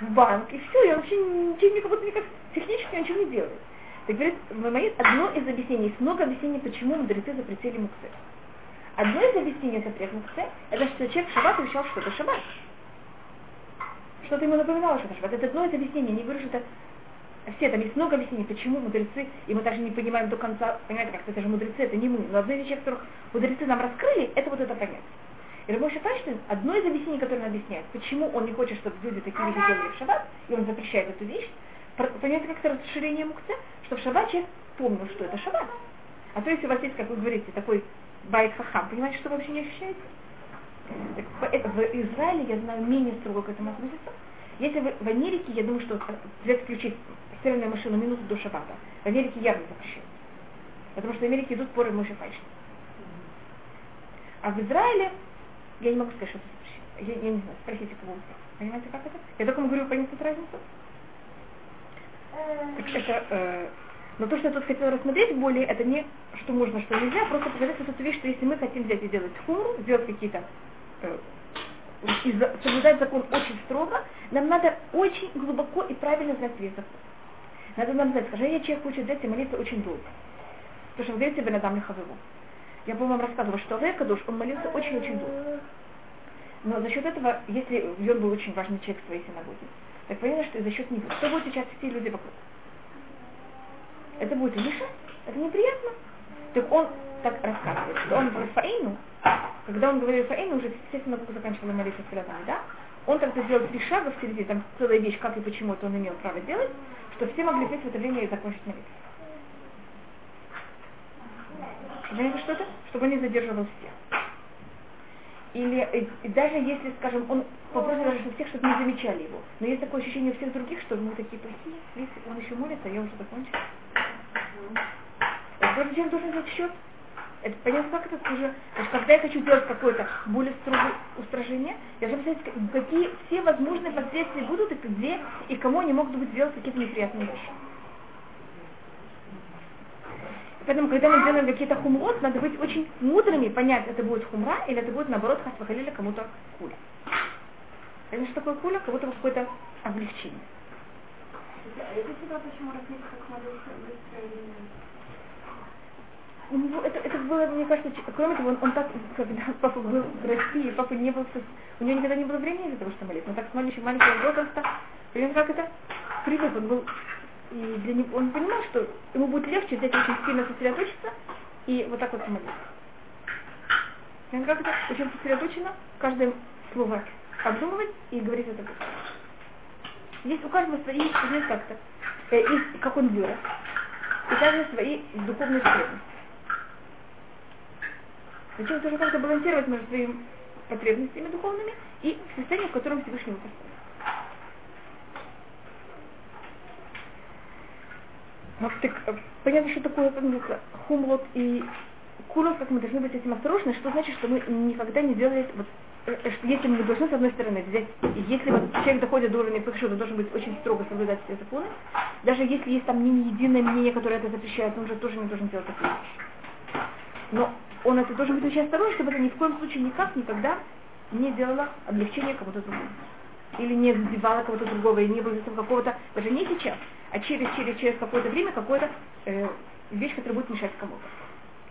э, банк, и все, и он вообще ничего, будто никак технически ничего не делает. Так говорит, Мамаид, одно из объяснений, есть много объяснений, почему мудрецы запретили мукце. Одно из объяснений запрет мукце, это что человек в шаббат ощущал, что это шаббат. Что-то ему напоминало, что это шаббат. Это одно из объяснений, не говорю, что это все, там есть много объяснений, почему мудрецы, и мы даже не понимаем до конца, понимаете, как это же мудрецы, это не мы, но одно из вещей, которых мудрецы нам раскрыли, это вот это понятие. И Рабоша Файштейн, одно из объяснений, которое он объясняет, почему он не хочет, чтобы люди такие вещи делали в шаббат, и он запрещает эту вещь, понимаете, как это расширение мукце, что в шаббат человек помнил, что это шаббат. А то если у вас есть, как вы говорите, такой байт хахам, понимаете, что вы вообще не ощущаете? Так, это в Израиле, я знаю, менее строго к этому относятся. Если вы в Америке, я думаю, что свет включить стиральную машину минуту до шаббата, в Америке явно запрещено. Потому что в Америке идут поры Мойши Файшин. А в Израиле я не могу сказать, что. Я, я не знаю, спросите кого Понимаете, как это? Я только вам говорю, понять разницу. Так это, э, но то, что я тут хотела рассмотреть более, это не что можно, что нельзя, просто показать вот эту вещь, что если мы хотим взять и делать хумру, сделать какие-то э, и за- соблюдать закон очень строго, нам надо очень глубоко и правильно знать весь закон. Надо нам знать, скажи, я человек хочет взять и молиться очень долго. Потому что вы говорите Бенадам Лихавеву. Я, по-моему, рассказывала, что Алея Кадуш, он молился очень-очень долго. Но за счет этого, если он был очень важный человек в своей синагоге, так понятно, что и за счет него. Что будет сейчас все люди вокруг? Это будет Иша? Это неприятно. Так он так рассказывает, что он в Рафаину, когда он говорил Рафаину, уже все синагоги заканчивали молиться с да? Он тогда сделал три шага в середине, там целая вещь, как и почему это он имел право делать, что все могли петь в это время и закончить молитву. Понимаете, что это? Чтобы он не задерживал всех. или и, и даже если, скажем, он попросит даже всех, чтобы не замечали его. Но есть такое ощущение у всех других, что мы такие плохие, если он еще молится, я уже закончил. Каждый человек должен взять счет. Это понятно, как это уже, значит, когда я хочу делать какое-то более строгое устражение, я должна представить, какие все возможные последствия будут, и где, и кому они могут быть сделать какие-то неприятные вещи. Поэтому, когда мы делаем какие-то хумрот, надо быть очень мудрыми, понять, это будет хумра, или это будет, наоборот, хасвахалили кому-то куля. Это что такое куля? Как будто какое-то облегчение. А у него это, это было, мне кажется, кроме того, он, он так, когда папа был в России, папа не был, у него никогда не было времени для того, чтобы молиться. Он так с маленького, маленького возраста, примерно как это, привык, он был, и для него, он понимал, что ему будет легче взять очень сильно сосредоточиться и вот так вот. И он как это очень сосредоточено, каждое слово обдумывать и говорить это. Есть у каждого свои, знаете, как-то, э, есть, как он вырос, и также свои духовные потребности. Зачем тоже как-то балансировать между своими потребностями духовными и состоянием, в котором Всевышний его поставил. Вот так, э, понятно, что такое хумлот и куров, как мы должны быть этим осторожны, что значит, что мы никогда не делали, вот, э, э, если мы должны, с одной стороны, взять, если вот человек доходит до уровня пыхшу, то должен быть очень строго соблюдать все законы, даже если есть там не единое мнение, которое это запрещает, он же тоже не должен делать такие. Но он это должен быть очень осторожен, чтобы это ни в коем случае никак никогда не делало облегчение кому-то другому. Или не задевало кого-то другого, и не было какого-то, даже не сейчас, а через, через, через какое-то время какое-то э, вещь, которая будет мешать кому-то.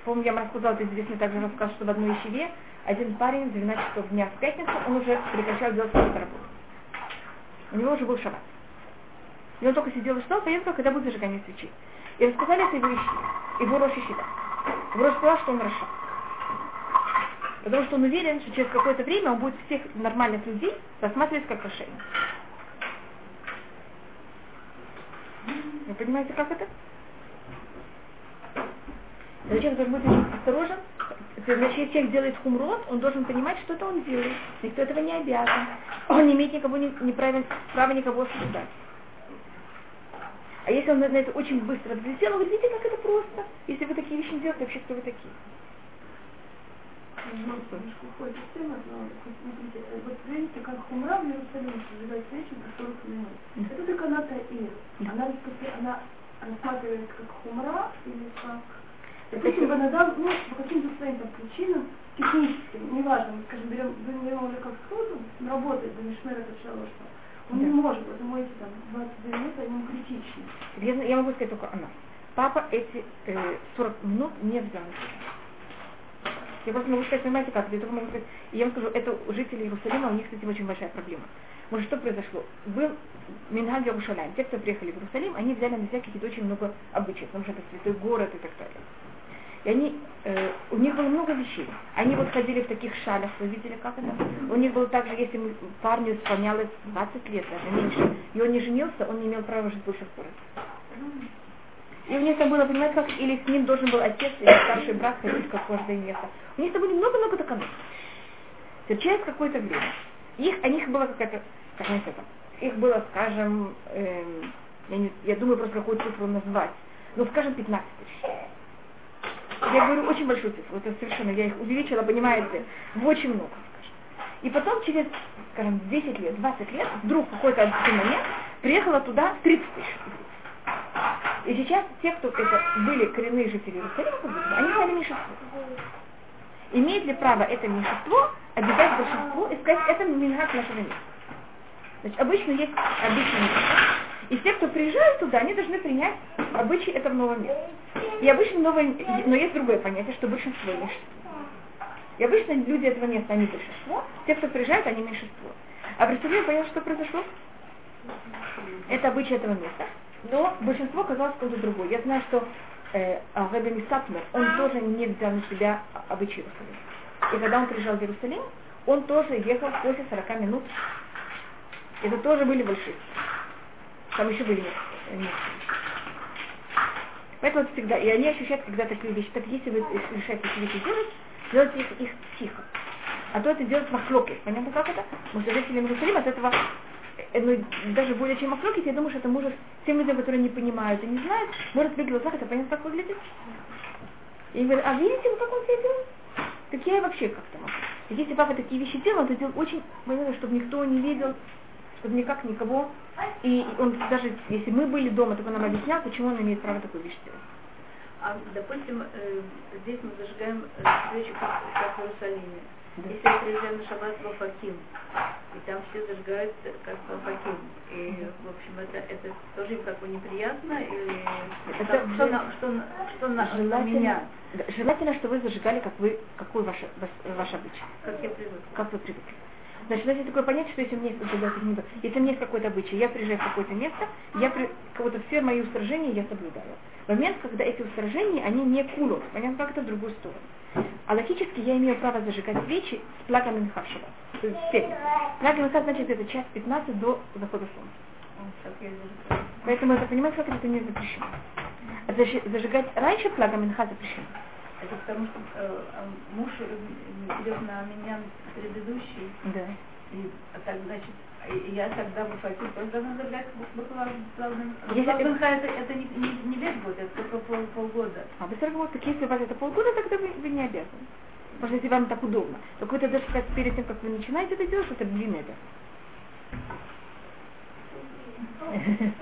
Помню, я вам рассказала, это известный также рассказ, что в одной ячеве один парень в 12 часов дня в пятницу, он уже прекращал делать какую-то работу. У него уже был шаббат. И он только сидел и ждал, поездка, когда будет зажигание свечи. И рассказали это его ищи, его Рош Ищида. Его сказал, что он Раша. Потому что он уверен, что через какое-то время он будет всех нормальных людей рассматривать как решение. Вы понимаете, как это? Зачем должен быть очень осторожен? Значит, человек делает хумрот, он должен понимать, что это он делает. Никто этого не обязан. Он не имеет никого не, неправильно, права никого осуждать. А если он на это очень быстро взлетел, он говорит, видите, как это просто. Если вы такие вещи не делаете, вообще кто вы такие? Немножко уходит в тему, но смотрите, вот видите, как Хумра в Иерусалиме сжигает свечи по 40 минут. Это только она Таир. Она, она рассматривается как Хумра или как... Допустим, Банадам, ну, по каким-то своим там причинам, техническим, неважно, скажем, берем, берем уже как сходу, работает, до Мишмера это что он да. не может, потому эти там 22 минуты, они критичны. Я, я могу сказать только она. Папа эти э, 40 минут не взял. Я просто могу сказать, понимаете как, я только могу сказать, я вам скажу, это у жителей Иерусалима, у них с этим очень большая проблема. Может, что произошло? Был Минхаг Ярушалайм, те, кто приехали в Иерусалим, они взяли на себя какие-то очень много обычаев, потому что это святой город и так далее. И они, э, у них было много вещей. Они вот ходили в таких шалях, вы видели, как это? У них было также, если парню исполнялось 20 лет, даже меньше, и он не женился, он не имел права жить больше в городе. И у них там было, понимаете, как, или с ним должен был отец или старший брат ходить как каждое место. У них там были много-много законов. Через какое-то время. Их, о них было какая-то, как знаете, там, их было, скажем, эм, я, не, я думаю просто какую цифру назвать, ну, скажем, 15 тысяч. Я говорю очень большую цифру, это совершенно, я их увеличила, понимаете, в очень много, скажем. И потом через, скажем, 10 лет, 20 лет, вдруг в какой-то момент приехала туда 30 тысяч. И сейчас те, кто это были коренные жители Иерусалима, они стали меньшинством. Имеет ли право это меньшинство обязать большинство и сказать, это мингак нашего места? Значит, обычно есть обычные места. И те, кто приезжают туда, они должны принять обычаи этого нового места. И обычно новое, но есть другое понятие, что большинство и меньшинство. И обычно люди этого места, они большинство, те, кто приезжают, они меньшинство. А представляю, понял, что произошло? Это обычай этого места но большинство казалось кого-то другой. Я знаю, что э, Рэбби Сатмер, он тоже не взял на себя Иерусалима. И когда он приезжал в Иерусалим, он тоже ехал после 40 минут. Это тоже были большие. Там еще были несколько. Поэтому это всегда, и они ощущают, когда такие вещи, так если вы решаете эти вещи делать, делайте их, их тихо. а то это делать махлокет. Понятно, как это? Потому что жители Иерусалима от этого ну, даже более чем махлокет, я думаю, что это может тем людям, которые не понимают и не знают, может их глазах это понятно, как выглядит. И говорят, а видите, вы как он себя делает? Так я и вообще как-то могу. Если папа такие вещи делал, он это делал очень, понятно, чтобы никто не видел, чтобы никак никого. И он даже, если мы были дома, то он нам объяснял, почему он имеет право такую вещь делать. А, допустим, э, здесь мы зажигаем э, свечи, как, как в Иерусалиме. Если я приезжаю на шаббат в Афаким, и там все зажигают как в Афаким, и, в общем, это, это тоже им как бы неприятно, или Это там, что, на, что, на- что на, на Желательно, меня, да, желательно, что вы зажигали, как вы, какой ваш, ваш, ваш обычай, как я привыкла. как вы привыкли. Значит, знаете, такое понятие, что если у меня есть, если у меня есть какой-то обычай, я приезжаю в какое-то место, я при, как будто все мои устражения я соблюдаю. В момент, когда эти устражения, они не кулот, понятно, как это в другую сторону. А логически я имею право зажигать свечи с плагом Минхашева. То есть. Плаг значит это час 15 до захода солнца. Поэтому это, понимаете, как это не запрещено. А зажи- зажигать раньше плага Минха запрещено. Это потому что э, а муж э, идет на меня предыдущий, Да. и а так, значит, я тогда в Афаке тоже должна главным. Если это, это не, не, не весь год, это только пол, полгода. А вы сразу так если у вас это полгода, тогда вы, вы не обязаны. Потому что если вам так удобно. Только это даже сказать, перед тем, как вы начинаете это делать, что это длинное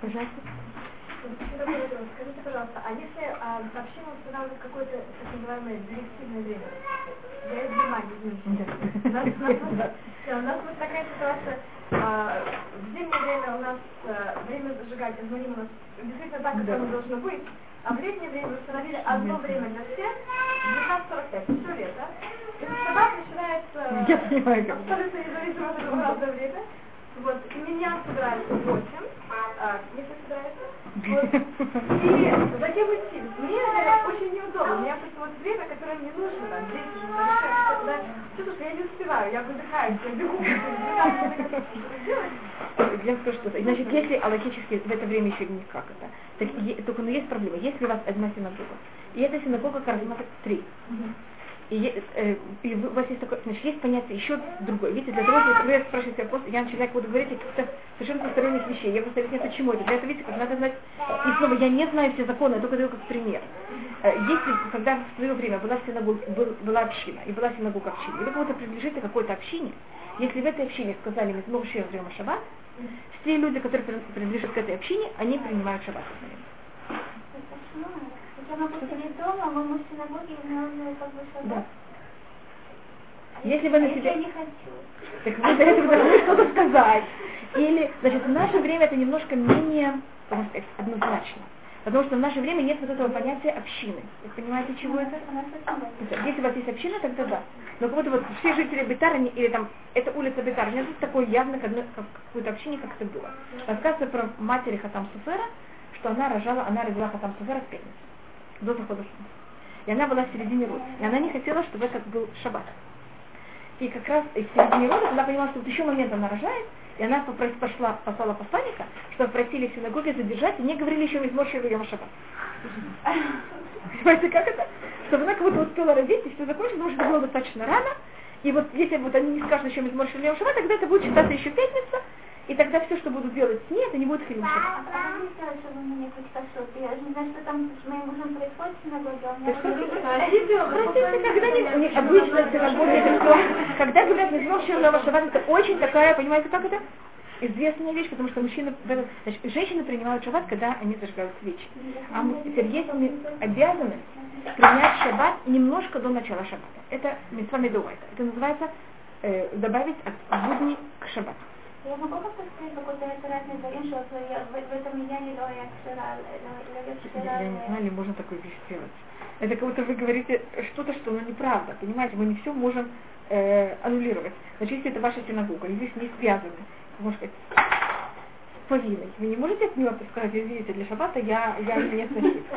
Пожалуйста. Скажите, пожалуйста, а если а, община устанавливает какое-то так называемое директивное время У нас, вот- такая ситуация. а, в зимнее время у нас а, время зажигать измарин у нас действительно так, как оно должно быть. А в летнее время установили одно время для всех, 12.45, все лето. И шаббат начинается Я понимаю, как абсолютно независимо от этого разное время. Вот, и меня собираются в 8, а, если собираются. Вот. И затем идти. Мне это очень неудобно. У меня просто вот время, которое мне нужно, там, 10 уже когда чувствую, что я не успеваю, я выдыхаюсь, я бегу, я скажу, что значит, если аллахически в это время еще никак это, так е- только но есть проблема. Если у вас одна синагога, и эта синагога раз три, и, э, и у вас есть такое, значит, есть понятие еще другое. Видите, для того, чтобы вы спрашиваете вопрос, я начинаю буду говорить о каких-то совершенно посторонних вещей. Я просто объясняю, почему это. Для этого, видите, как надо знать, и снова, я не знаю все законы, я только даю как пример. Э, Если, когда в свое время была, синагога, был- была община, и была синагога общины, и вы кого-то принадлежите какой-то общине, если в этой общине сказали «Мизмор Шея Зрема Шаббат», все люди, которые прин- принадлежат к этой общине, они принимают шаббат. Дома, мы в синагоге, и мы как бы Да. Если вы на А себе... я не хочу. Так вы для этого должны что-то сказать. Или, значит, в наше время это немножко менее, как сказать, однозначно. Потому что в наше время нет вот этого понятия общины. Вы понимаете, чего это? Это. Если у вас есть община, тогда да. Но как будто вот все жители Бетара, или там, эта улица Бетара, нет такой явно, как, как какой-то общине, как это было. Рассказывается про матери Хатам Суфера, что она рожала, она родила Хатам Суфера в пятницу, до захода солнца. И она была в середине рода. И она не хотела, чтобы это был шаббат. И как раз в середине рода, она поняла, что вот еще момент она рожает, и она попросила, пошла, послала посланника, чтобы просили в синагоге задержать, и не говорили еще Мизмор Шевием Шаббат. Понимаете, как это? Чтобы она как будто успела родить, и все закончилось, потому что было достаточно рано. И вот если вот они не скажут еще Мизмор Шевием Шаббат, тогда это будет считаться еще пятница, и тогда все, что будут делать с ней, это не будет Шаббат. А мне сделать, чтобы у меня хоть кашот? Я же не знаю, что там с моим мужем происходит в синагоге, у меня Простите, когда не, у них обычно синагоге когда говорят Мизмор Шевием Шаббат, это очень такая, понимаете, как это? Известная вещь, потому что мужчины, значит, женщины принимают шаббат, когда они зажигают свечи. А мы, теперь есть мы обязаны принять шаббат немножко до начала шаббата. Это митцва медуайта. Это называется э, добавить от будни к шаббату. Я могу как-то сказать какой-то референтный дорин, что я в, этом я не доя кшера, Я, я не знаю, ли можно такую вещь сделать. Это как будто вы говорите что-то, что ну, неправда. Понимаете, мы не все можем э, аннулировать. Значит, если это ваша синагога, и вы с ней связаны, можно сказать, с повинной, вы не можете от нее сказать, извините, для шаббата я, я не относиться.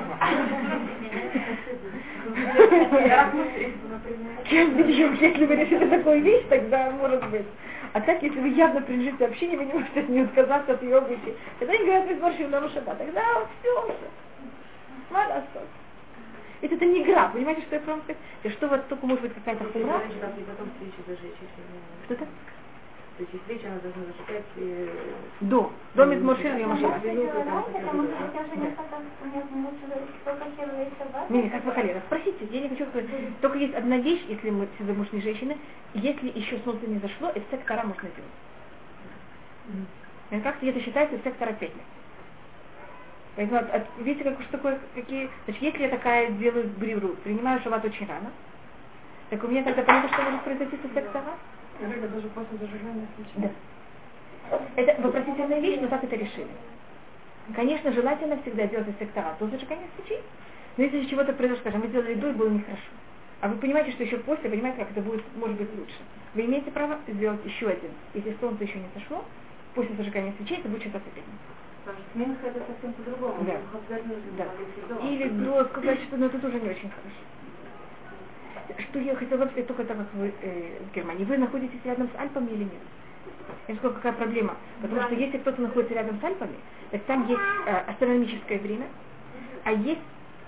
Если вы решите такую вещь, тогда может быть. А так, если вы явно принадлежите общине, вы не можете нее отказаться от ее обычаи. Тогда они говорят, мы сборщим на шаббат. Тогда все уже. Мало осталось. Ведь это не игра, понимаете, что я прям сказать? Что вот только может быть какая-то хумра. Что-то? То есть свечи она должна зажигать э, до, до Мизморшин и Машина. Не, не, как вы хотели. Спросите, я не хочу сказать. Только есть одна вещь, если мы все замужние женщины, если еще солнце не зашло, и сектора можно делать. Как это считается сектора 5 лет. Поэтому, от, от, видите, как уж такое, какие... Значит, если я такая делаю бривру, принимаю шаббат очень рано, так у меня тогда понятно, что может произойти со сектора? Это даже после зажигания свечи. Да. Это вопросительная вещь, но так это решили. Конечно, желательно всегда делать из сектора до зажигания свечи. Но если чего-то произошло, скажем, вы делали до и было нехорошо. А вы понимаете, что еще после, понимаете, как это будет, может быть, лучше. Вы имеете право сделать еще один. Если солнце еще не сошло, после зажигания свечей это будет считаться пятницей. Потому что Минх это совсем по-другому. Да. да. Или до сказать, что ну, это тоже не очень хорошо что я хотела бы сказать только так, как вы э, в Германии. Вы находитесь рядом с Альпами или нет? Я скажу, какая проблема. Потому что если кто-то находится рядом с Альпами, так там есть э, астрономическое время, а есть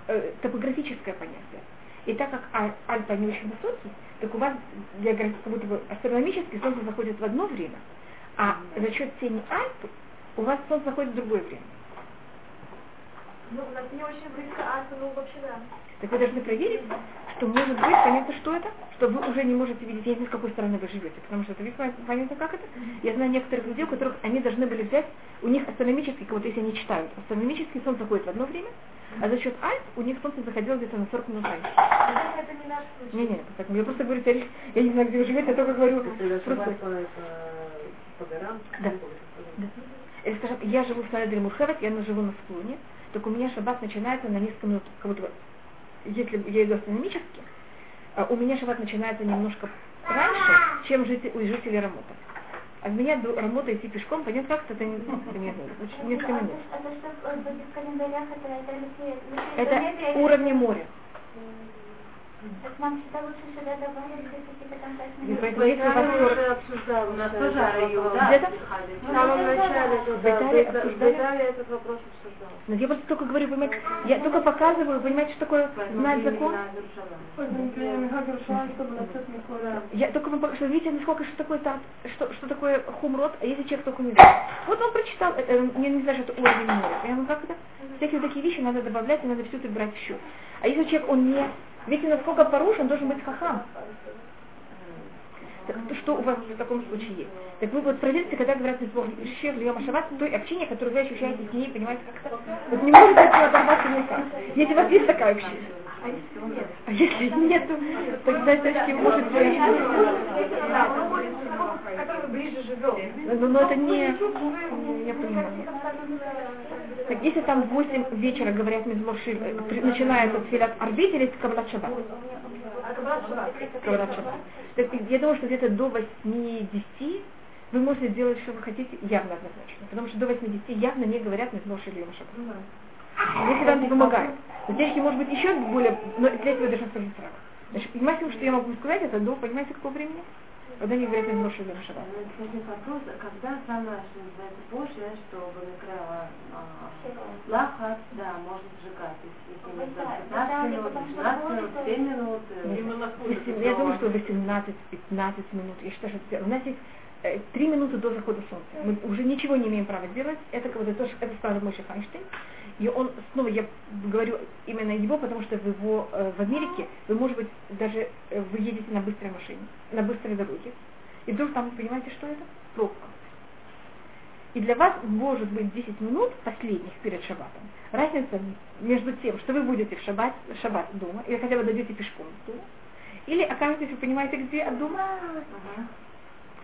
э, топографическое понятие. И так как а, Альпы не очень высокие, так у вас географ... как будто бы астрономически Солнце заходит в одно время, а за счет тени Альпы у вас Солнце заходит в другое время. Ну, у нас не очень близко Альпы, ну вообще да. Так вы должны проверить, что может быть, понятно, что это, что вы уже не можете видеть, я не знаю, с какой стороны вы живете, потому что это весьма понятно, как это. Я знаю некоторых людей, у которых они должны были взять, у них астрономический, вот если они читают, астрономический солнце заходит в одно время, а за счет Альп у них солнце заходило где-то на 40 минут раньше. Это не наш случай. Не, не, поэтому я просто говорю, я не знаю, где вы живете, я только говорю. Просто... По горам? Да. да. Или, скажем, я живу в Саладре Мухевет, я живу на склоне, так у меня шаббат начинается на несколько минут, как будто если я иду астрономически, а у меня шаббат начинается немножко раньше, чем жители, у жителей Рамота. А от меня до Рамота идти пешком, понятно, как это, не, не несколько минут. Это уровни моря. Так нам всегда лучше сюда добавить какие-то у вас уже обсуждал, у нас тоже район. Где-то? В самом начале, В обсуждали? Италии этот вопрос обсуждал. Но я просто только говорю, понимаете, я только показываю, понимаете, что такое знать закон. Я только вам покажу, видите, насколько что такое там, что, что такое хумрот, а если человек только не знает. Вот он прочитал, это, я не знаю, что это уровень моря. Я говорю, как это? Всякие такие вещи надо добавлять, и надо все это брать в счет. А если человек, он не Видите, насколько порушен, должен быть хахам. Так, что у вас в таком случае есть? Так вы вот проверьте, когда говорят из Шев Льема Шаббат, той общение, которое вы ощущаете с ней, понимаете, как это? Вот не можете от нее оторваться никак. Если у вас есть такая общение. А если нет, то тогда это кем может быть? Но, но это не... Я понимаю. Так если там в 8 вечера говорят Мизморши, начинается тфилат арбит или каббалат шаббат? Каббалат шаббат. Так я думаю, что где-то до 8-10 вы можете делать, что вы хотите, явно однозначно. Потому что до 80 явно не говорят Мизморши или Шаббат. Если вам не помогает. Но здесь может быть еще более, но для этого сразу. Значит, максимум, что я могу сказать, это до, понимаете, какого времени? Когда не говорят им Йом Шаббат. Один вопрос, когда самое, что называется, позже, что Балакрава Лахат, да, можно сжигать. Если не 15 минут, 16 минут, 7 минут. э, Я думаю, что 18-15 минут. Я считаю, что у нас есть три минуты до захода солнца. Мы уже ничего не имеем права делать. Это как бы то, что это сказал Мойша Файнштейн. И он, снова я говорю именно его, потому что в его э, в Америке вы, может быть, даже э, вы едете на быстрой машине, на быстрой дороге, и вдруг там, понимаете, что это? Пробка. И для вас может быть 10 минут последних перед шаббатом. Разница между тем, что вы будете в шаббат, шаббат дома, или хотя бы дойдете пешком до дома, или окажетесь, вы понимаете, где от дома.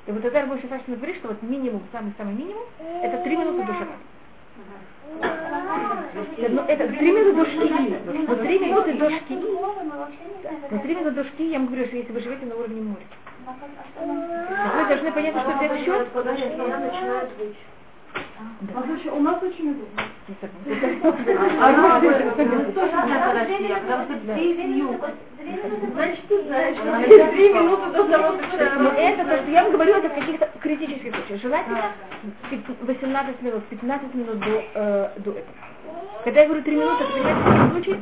И вот тогда больше Сашина говорит, что вот минимум, самый-самый минимум, это 3 минуты до шаббата. Ну, это три минуты до шки. Вот три минуты до шки. Но три минуты до шки, я вам говорю, что если вы живете на уровне моря. Вы должны понять, что это счет. Да. У нас очень удобно. Значит, ты знаешь, что три минуты до зароста Но это то, что я вам говорю, это в каких-то критических случаях. Желательно 18 минут, 15 минут до, э, до этого. Когда я говорю 3 минуты, это понимаете, в случае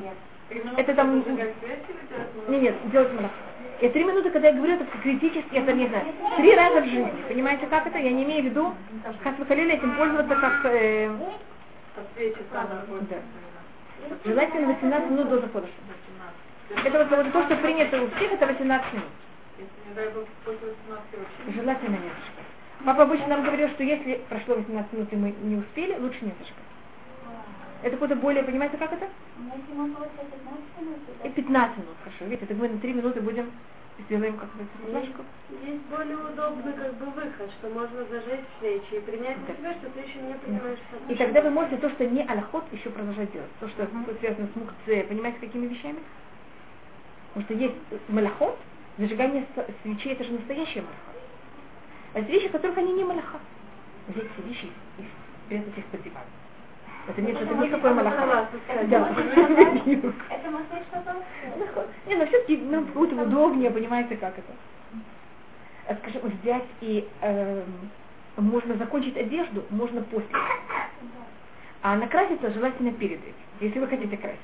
Это там... Не, нет, делать малаха. И три минуты, когда я говорю, это критически, это не знаю, три раза в жизни. Понимаете, как это? Я не имею в виду, как вы хотели этим пользоваться, как... Э, да. Желательно 18 минут до захода. Это вот, вот то, что принято у всех, это 18 минут. Желательно не зажигать. Папа обычно нам говорил, что если прошло 18 минут и мы не успели, лучше не зажигать. Это куда более, понимаете, как это? И 15 минут, хорошо. Видите, так мы на 3 минуты будем сделаем как бы флажку. Есть более удобный как бы выход, что можно зажечь свечи и принять на себя, что ты еще не принимаешь И тогда вы можете то, что не аллахот, еще продолжать делать. То, что uh-huh. связано с мукце, понимаете, какими вещами? Потому что есть малахот, зажигание свечей, это же настоящий малахот. А есть вещи, которых они не малаха. Взять все вещи и спрятать их под диван. Это не, это никакой малаха. Да. Это может что-то? Не, но все-таки нам будет удобнее, понимаете, как это. Э, скажем, взять и э, можно закончить одежду, можно после. А накраситься желательно перед этим, если вы хотите красить.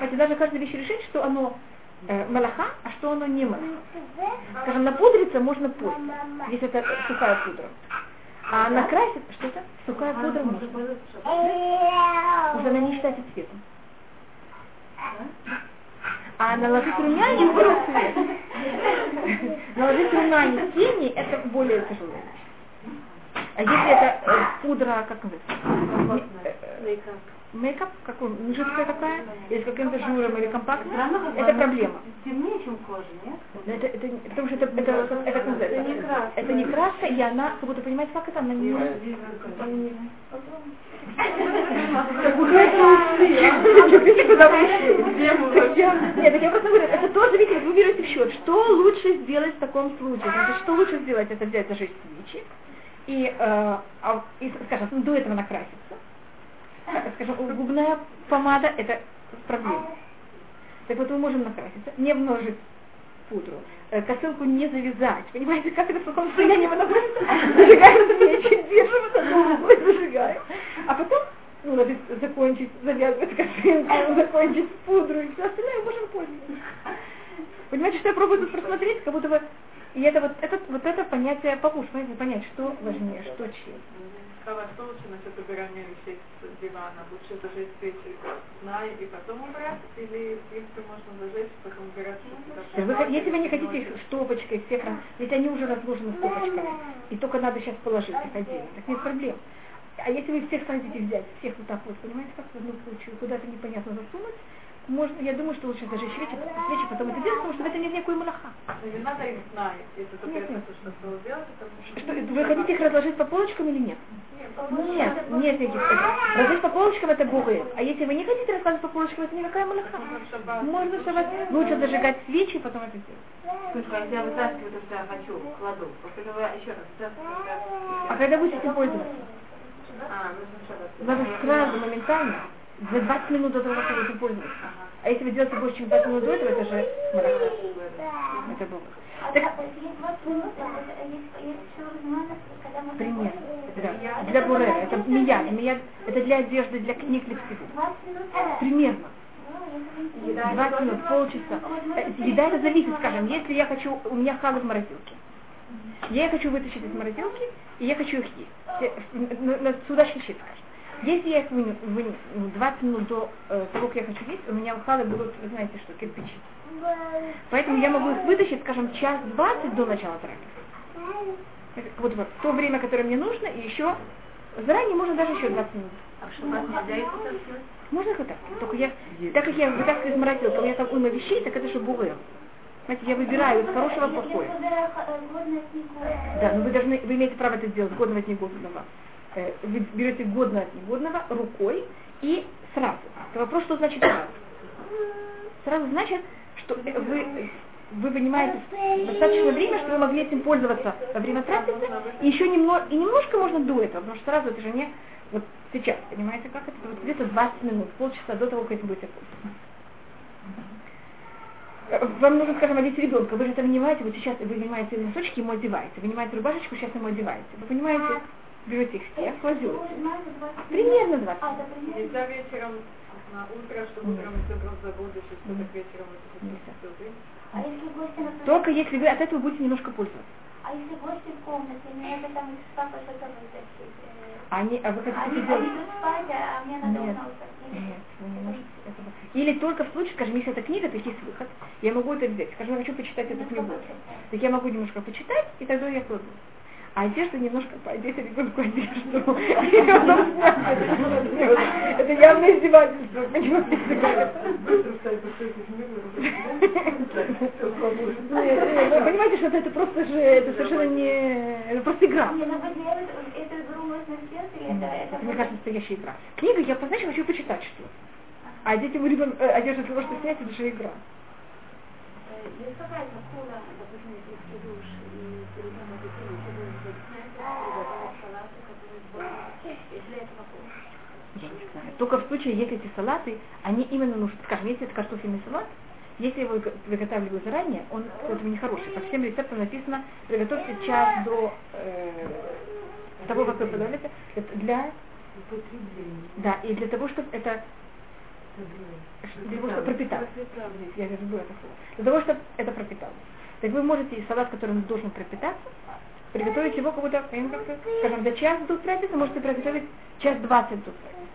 Хотя даже каждая вещь решить, что оно э, малаха, а что оно не малаха. Скажем, напудриться можно после, если это сухая пудра. А накрасит, что это? Сухая пудра можно. Уже она не считается цветом. А наложить румяне уже цвет. Наложить румяне тени, это более тяжело. А если это э, пудра, как называется? Мейкап, какой, ну, жидкая такая, или с каким-то жиром или компактным, это проблема. Темнее, чем кожа, нет? Это, это, потому что это, это, это, это, это, не краска. это не краска, и она, как будто понимаете, как это, она не... Нет, так я просто говорю, это тоже, видите, вы берете в счет, что лучше сделать в таком случае. Что лучше сделать, это взять зажечь свечи, и, э, и скажем, до этого накраситься, скажем, губная помада – это проблема. Так вот мы можем накраситься, не множить пудру, э, косынку не завязать. Понимаете, как это в каком состоянии мы находимся? Зажигаем свечи, держим это и зажигаем. А потом ну, надо закончить, завязывать косынку, закончить пудру и все остальное можем пользоваться. Понимаете, что я пробую тут просмотреть, как будто бы... И это вот, это, вот это понятие понимаете, понять, что важнее, что чем. Что лучше насчет убирания вещей с дивана? Лучше зажечь свечи, зная и потом убрать? Или, в принципе, можно зажечь, потом убирать? Вы, если вы не хотите их стопочкой, всех, ведь они уже разложены стопочками, и только надо сейчас положить их отдельно, так нет проблем. А если вы всех хотите взять, всех вот так вот, понимаете, как в одном случае, куда-то непонятно засунуть, можно, я думаю, что лучше зажечь свечи, свечи потом это делать, потому что в этом нет никакой малаха. Не надо их знать, если только нет, нет. что сделать, это... Что, вы хотите их разложить по полочкам или нет? Нет, нет никаких. Разложить по полочкам это бугы. А если вы не хотите раскладывать по полочкам, это никакая малаха. Можно шаббат. Лучше зажигать свечи, потом это делать. Слушай, я вытаскиваю то, что я хочу, кладу. После этого еще раз вытаскиваю. А когда будете пользоваться? А, нужно шаббат. Надо сразу, моментально за 20 минут до того, как вы этим пользуетесь. А если вы делаете больше, чем 20 минут до этого, это же марафон. Это было. Так, пример. Да. Для бурера. Это мияд. Мияд это для одежды, для книг, для всего. Примерно. 20 минут, полчаса. Э, еда это зависит, скажем, если я хочу, у меня халы в морозилке. Я хочу вытащить из морозилки, и я хочу их есть. Сюда щищит, скажем. Если я их вынесу 20 минут до э, того, как я хочу есть, у меня ухалы будут, вы знаете что, кирпичи. Поэтому я могу их вытащить, скажем, час 20 до начала трапезы. Вот, вот то время, которое мне нужно, и еще заранее можно даже еще 20 минут. А что вас нельзя их Можно их вытаскивать. Только я, так как я вытаскиваю из морозилки, у меня там уйма вещей, так это же бугыр. Знаете, я выбираю из хорошего плохое. Да, но вы должны, вы имеете право это сделать, годного от негодного. Э, берете годное от негодного рукой и сразу. Это вопрос, что значит сразу. Сразу значит, что вы, вы понимаете достаточно время, что вы могли этим пользоваться во время трапезы, и еще немного, и немножко можно до этого, потому что сразу это же не вот сейчас, понимаете, как это? Вот где-то 20 минут, полчаса до того, как этим будете пользоваться. Вам нужно, скажем, одеть ребенка, вы же это понимаете, вот сейчас вы вынимаете носочки, ему одеваете, вынимаете рубашечку, сейчас ему одеваете. Вы понимаете, берете их всех, кладете. Надо 20 Примерно 20 А, да, примерно. Нельзя вечером на утро, что Нет. утром все просто забудешь, и что-то вот это Нельзя. А если гости, например, Только если вы от этого будете немножко пользоваться. а если гости в комнате, мне надо там из шкафа что-то вытащить. Они, а вы хотите они делать... идут спать, а мне надо Нет. узнать. Нет, вы не можете этого. Или только в случае, скажем, если это книга, так есть выход. Я могу это взять. Скажем, я хочу почитать эту книгу. Так я могу немножко почитать, и тогда я кладу. А одежда немножко поодеть ребенку одежду. Это явно издевательство, понимаете? Нет, Вы понимаете, что это просто же, это совершенно не, это просто игра. Ну мне кажется, настоящая игра. Книга, я позначила, хочу почитать что А одеть ему ребен- э, одежду для того, чтобы снять, это же игра. Есть какая-то хула, допустим, душ Только в случае, если эти салаты, они именно нужны. Скажем, если это картофельный салат, если его г- приготавливаю заранее, он это нехороший. По всем рецептам написано, приготовьте час до э, того, как вы подавляете, для, да, и для того, чтобы это для того, чтобы пропиталось. Я забыла это слово. Для того, чтобы это пропиталось. Так вы можете салат, который должен пропитаться, приготовить его я как, скажем, за час до трапезы, можете приготовить час двадцать до трапезы.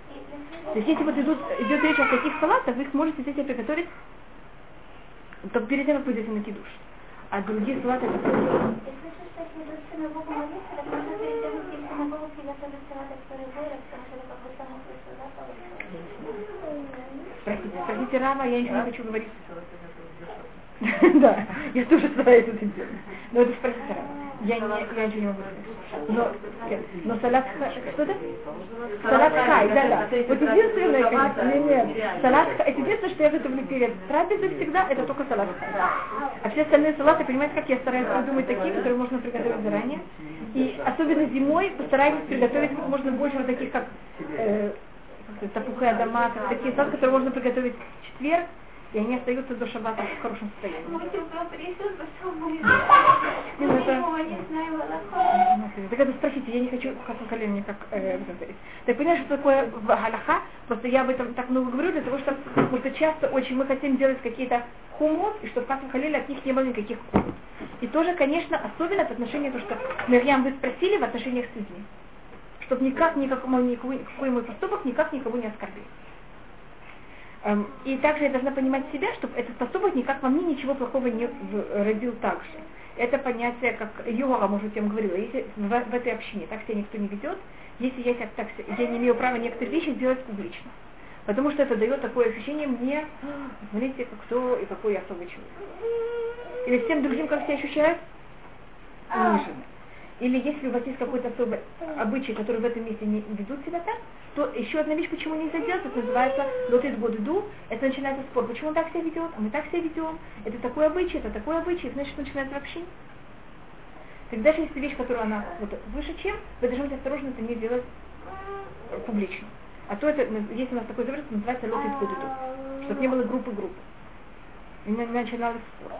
То есть если вот идут, идет речь о таких салатах, вы их можете и приготовить только перед тем, как вы идете найти душ. А другие салаты просто- Если что, если идут. Простите, спросите Рама, я ничего не хочу говорить. Да, я тоже стараюсь это делать. Но это спросите. Я, не, я ничего не могу сказать. Но, но салат ха- что это? Салат хай, да, да. Вот единственное, конечно, нет, нет. Салат хай, это единственное, что я готовлю перед трапезой всегда, это только салат хай. А все остальные салаты, понимаете, как я стараюсь придумать такие, которые можно приготовить заранее. И особенно зимой постараюсь приготовить как можно больше вот таких, как э, адама, как такие салаты, которые можно приготовить в четверг, и они остаются до шаббата в хорошем состоянии. Так это спросите, я не хочу хасан колени как э. Так понимаешь, что такое галаха? Просто я об этом так много говорю, для того, что потому что часто очень мы хотим делать какие-то хумот, и чтобы хасан колени от них не было никаких хумот. И тоже, конечно, особенно в отношении, то, что Мирьям вы спросили в отношениях с людьми. Чтобы никак, никакому, никакой мой поступок никак никого не оскорбил. Эм, И также я должна понимать себя, чтобы этот поступок никак во мне ничего плохого не в- родил также. Это понятие, как Йога, может, я вам говорила, если в, в этой общине так себя никто не ведет, если я, себя так, я не имею права некоторые вещи сделать публично. Потому что это дает такое ощущение мне, «А, смотрите, кто и какой я особый человек. Или всем другим, как себя ощущают, унижены. Или если у вас есть какой-то особый обычай, который в этом месте не ведут себя так, то еще одна вещь, почему нельзя делать, это называется лотит год иду, это начинается спор, почему он так себя ведет, а мы так себя ведем, это такой обычай, это такой обычай, значит начинается вообще. Так даже если вещь, которую она вот, выше чем, вы должны быть осторожны это не делать э, публично. А то это, есть у нас такой завет, называется лотит год иду, чтобы не было группы-группы. И на- начиналось спор.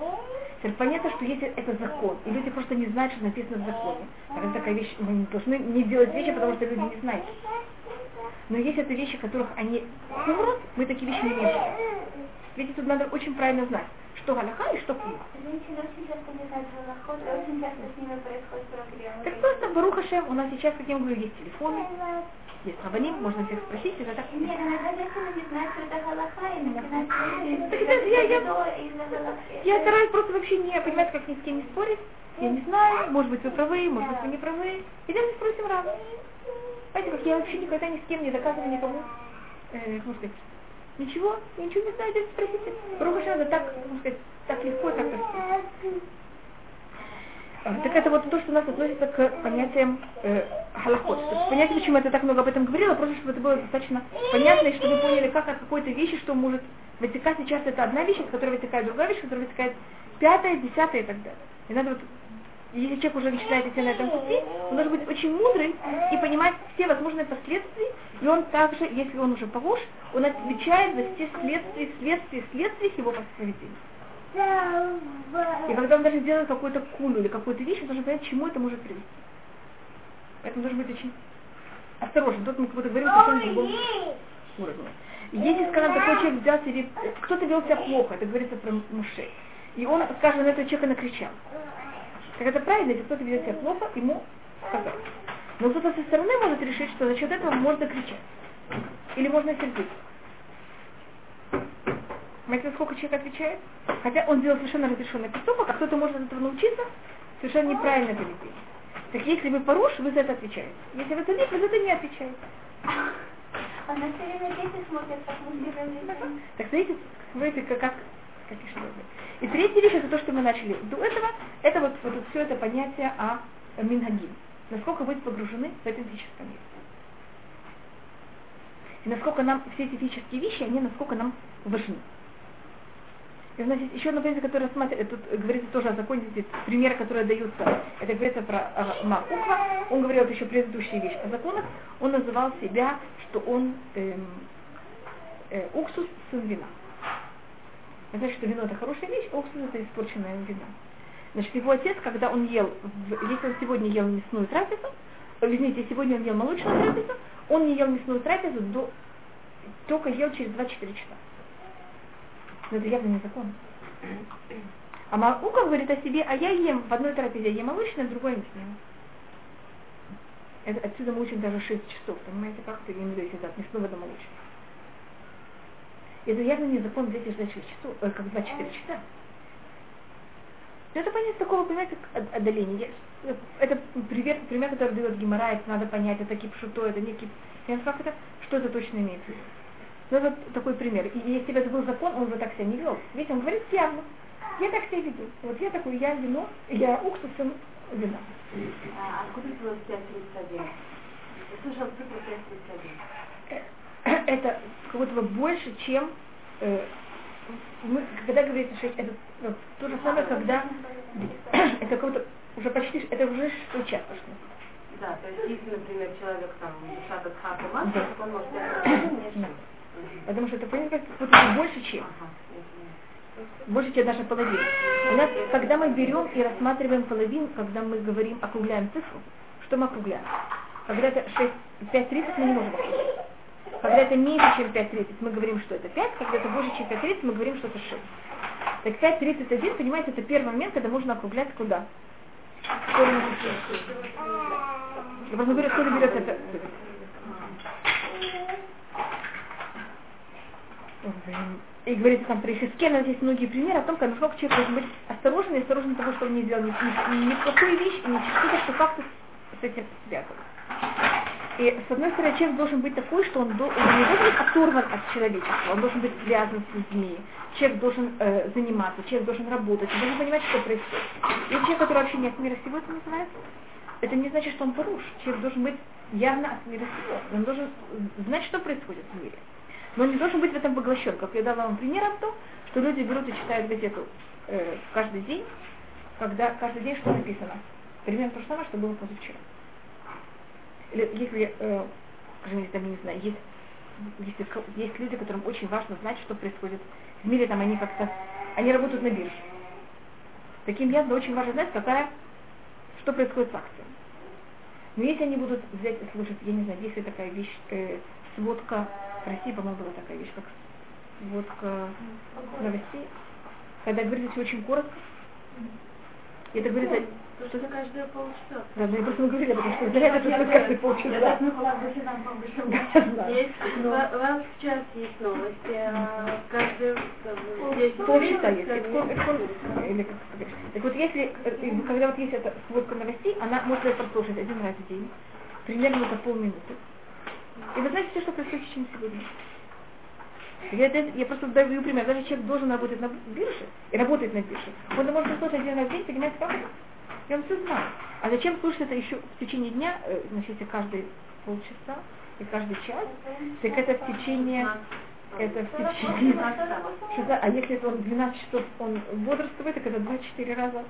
Теперь понятно, что если это закон, и люди просто не знают, что написано в законе, это такая вещь, мы не должны не делать вещи, потому что люди не знают. Но если это вещи, которых они хумрут, мы такие вещи не имеем. Видите, тут надо очень правильно знать, что галаха и что проблемы. Так просто, Барухашем, у нас сейчас, как я говорю, есть телефоны, есть рабаним, можно всех спросить, это так. Нет, иногда женщины не знают, что это галаха, и начинают говорить, Так это я- я- что. Я стараюсь просто вообще не понимать, как ни с кем не спорить. Я не знаю, может быть вы правы, может быть вы не правы. И спросим Рава. Знаете, как я вообще никогда ни с кем не доказываю никому, э, можно сказать, ничего, я ничего не знаю, идите спросите. Барухашем, это так, можно сказать, так легко, так просто. А, Так это вот то, что у нас относится к понятиям э, халахот. Понятие, почему я так много об этом говорила, просто чтобы это было достаточно понятно, и чтобы вы поняли, как от какой-то вещи, что может вытекать. Сейчас это одна вещь, из которой вытекает другая вещь, которая вытекает пятая, десятая и так далее. И надо вот, если человек уже начинает идти на этом пути, он должен быть очень мудрый и понимать все возможные последствия, и он также, если он уже похож, он отвечает за все следствия, следствия, следствия его поведения. И когда он даже делает какую-то кулю или какую-то вещь, он должен понять, чему это может привести. Поэтому должен быть очень осторожен. Тут мы как будто говорим совсем другом уровне. Если, скажем, такой человек взял себе, кто-то вел себя плохо, это говорится про мужей, и он, скажем, на этого человека накричал. Так это правильно, если кто-то ведет себя плохо, ему сказать. Но кто-то со стороны может решить, что за счет этого можно кричать. Или можно сердиться. Понимаете, сколько человек отвечает? Хотя он делал совершенно разрешенный поступок, а кто-то может от этого научиться, совершенно неправильно поведение. Так если вы поруш, вы за это отвечаете. Если вы цадик, вы за это не отвечаете. А на все время дети смотрят, как мы. Так смотрите, смотрите, как, как, и что И третья вещь, это то, что мы начали до этого, это вот, вот все это понятие о мингагим. Насколько быть погружены в это физическое мир. И насколько нам все эти физические вещи, они насколько нам важны. Значит, еще одно понятие, которое рассматривает, тут говорится тоже о законе, здесь примеры, которые даются, это говорится про э, Макуква, он говорил еще предыдущие вещи о законах, он называл себя, что он эм, э, уксус сын вина. Это значит, что вино это хорошая вещь, а уксус это испорченное вино. Значит, его отец, когда он ел, если он сегодня ел мясную трапезу, э, извините, сегодня он ел молочную трапезу, он не ел мясную трапезу, до, только ел через 2-4 часа. Но это явно не закон. А Малука говорит о себе, а я ем в одной трапезе, я ем молочное, в другой мясное. Это, отсюда мы учим даже 6 часов, понимаете, как это имею в виду, от мясного до молочного. Это явно не закон взять и ждать 6 часов, э, как 24 часа. Это понять такого, понимаете, отдаления. Это пример, пример, который дает Гимара, надо понять, это кипшуто, это не кип. Как это, что это точно имеется в виду. Ну вот такой пример. И если бы это был закон, он бы так себя не вел. Видите, он говорит явно. Я так себя веду. Вот я такой, я вино, я уксусом вина. А откуда 531? Я слышал цифру 531. Это как будто бы больше, чем э, мы, когда говорится 6, это ну, то же самое, когда это как-то уже почти, это уже что. Да, то есть если, например, человек там душа Бадхака Маша, он может Потому что это понимаете, как больше, чем. Больше, чем наша половина. У нас, когда мы берем и рассматриваем половину, когда мы говорим, округляем цифру, что мы округляем? Когда это 5.30, мы не можем округлять. Когда это меньше, чем 5.30, мы говорим, что это 5, когда это больше, чем 5.30, мы говорим, что это 6. Так 5.31, понимаете, это первый момент, когда можно округлять куда? Я просто говорю, откуда берется это и говорится там про Ишискена, есть многие примеры о том, как насколько человек должен быть осторожен и осторожен того, что он не сделал ни, ни, ни плохую вещь, ни что-то, что как-то с этим связано. И с одной стороны, человек должен быть такой, что он, он не должен быть оторван от человечества, он должен быть связан с людьми, человек должен э, заниматься, человек должен работать, он должен понимать, что происходит. И человек, который вообще не от мира сего, это называется, это не значит, что он поруш. Человек должен быть явно от мира сего. Он должен знать, что происходит в мире но он не должен быть в этом поглощен. Как я дала вам пример о том, что люди берут и читают газету э, каждый день, когда каждый день что написано. Примерно то же самое, что было позавчера. Или если, э, скажем, если там, не знаю, есть, если, есть люди, которым очень важно знать, что происходит в мире, там они как-то, они работают на бирже. Таким явно очень важно знать, какая, что происходит с акциями. Но если они будут взять и слушать, я не знаю, есть ли такая вещь, э, сводка России, по-моему, была такая вещь, как сводка новостей, когда говорится очень коротко. И это говорится... Что за каждые полчаса. Да, но я просто говорила, потому что для этого это каждые полчаса. Есть, у вас сейчас есть новости, а каждые полчаса есть. Или как. Так вот, если, когда вот есть эта сводка новостей, она может ее прослушать один раз в день, примерно за полминуты. И вы знаете все, что происходит в течение сегодня. Я, я просто даю пример. Даже человек должен работать на бирже и работает на бирже. Он может слушать один раз в день, как это? И он все знает. А зачем слушать это еще в течение дня, э, значит, каждые полчаса и каждый час? Так это в течение это в течение часа, а если это он 12 часов он бодрствует, так это 24 раза.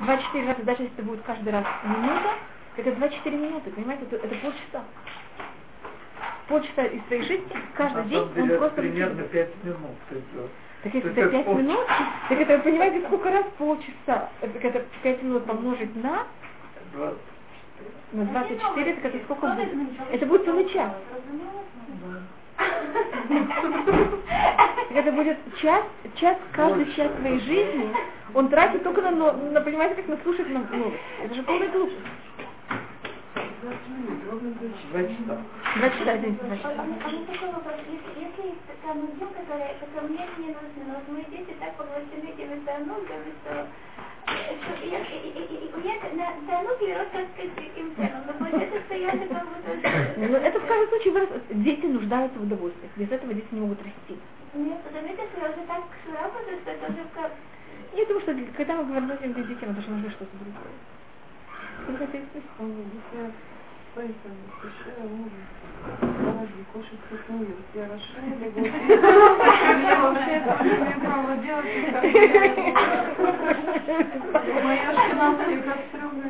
24 раза, даже если это будет каждый раз минута, это 24 минуты, понимаете, это, это полчаса полчаса из своей жизни, каждый день деле, он просто примерно пять минут. Это, так если это пять минут, так это, вы понимаете, сколько раз полчаса? Так это пять минут помножить на... 20. На 24 это как сколько будет? Это будет целый час. Это будет час, час, каждый час своей жизни он тратит только на, на понимаете, как на слушать на новости. Это же полная глупость. Два часа. Два часа, извините, два часа. Если, если танугим, которые, которые мне не нужны, но мои дети так поглощены этими танугами, что что я, у меня на тануге рос им цену, но получается, что я это как будто... Ну, это в каждом случае вырос. Дети нуждаются в удовольствии. Без этого дети не могут расти. Нет, заметьте, что я уже так широко, что это уже как... Я думаю, что когда мы говорим этим детям, это же нужно что-то другое. Вы хотите спросить? Поэтому пиши мужу. Кушать вкусную. Я расширила Я вообще это не права делать. Моя жена все кастрюли.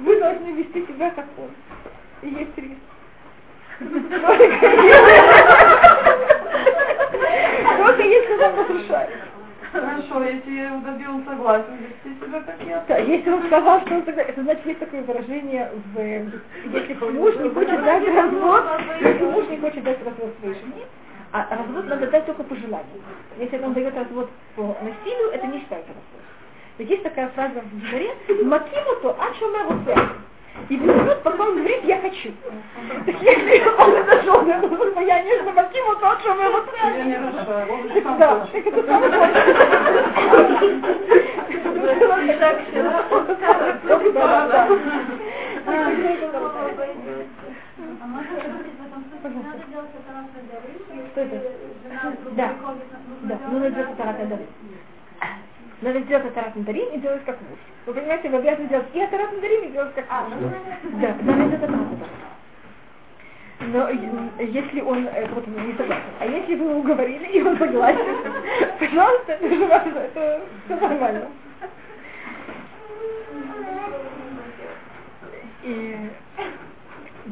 Вы должны вести себя как он. И есть риск. Только если он разрушает. Хорошо, если я добил согласен, вести себя как я. Да, если он сказал, что он согласен, это значит, есть такое выражение, в, если муж не хочет дать развод, если муж не хочет дать развод своей жене, а развод надо дать только по желанию. Если он дает развод по насилию, это не считается развод. Ведь есть такая фраза в дворе, «Макимуту ачумеру и пока он говорит, я хочу. Так если он это желает, это состояние, что Макиму тот, что мы его Да, так это самое Что это? Да, да, ну надо тарата дары. Надо сделать атарат надарим и делать как муж. Вы понимаете, вы обязаны делать и атарат надарим, и делать как муж. Да, да, это атарат Но если он э, вот, не согласен, а если вы его уговорили, и он согласен, пожалуйста, это же важно, это все нормально. И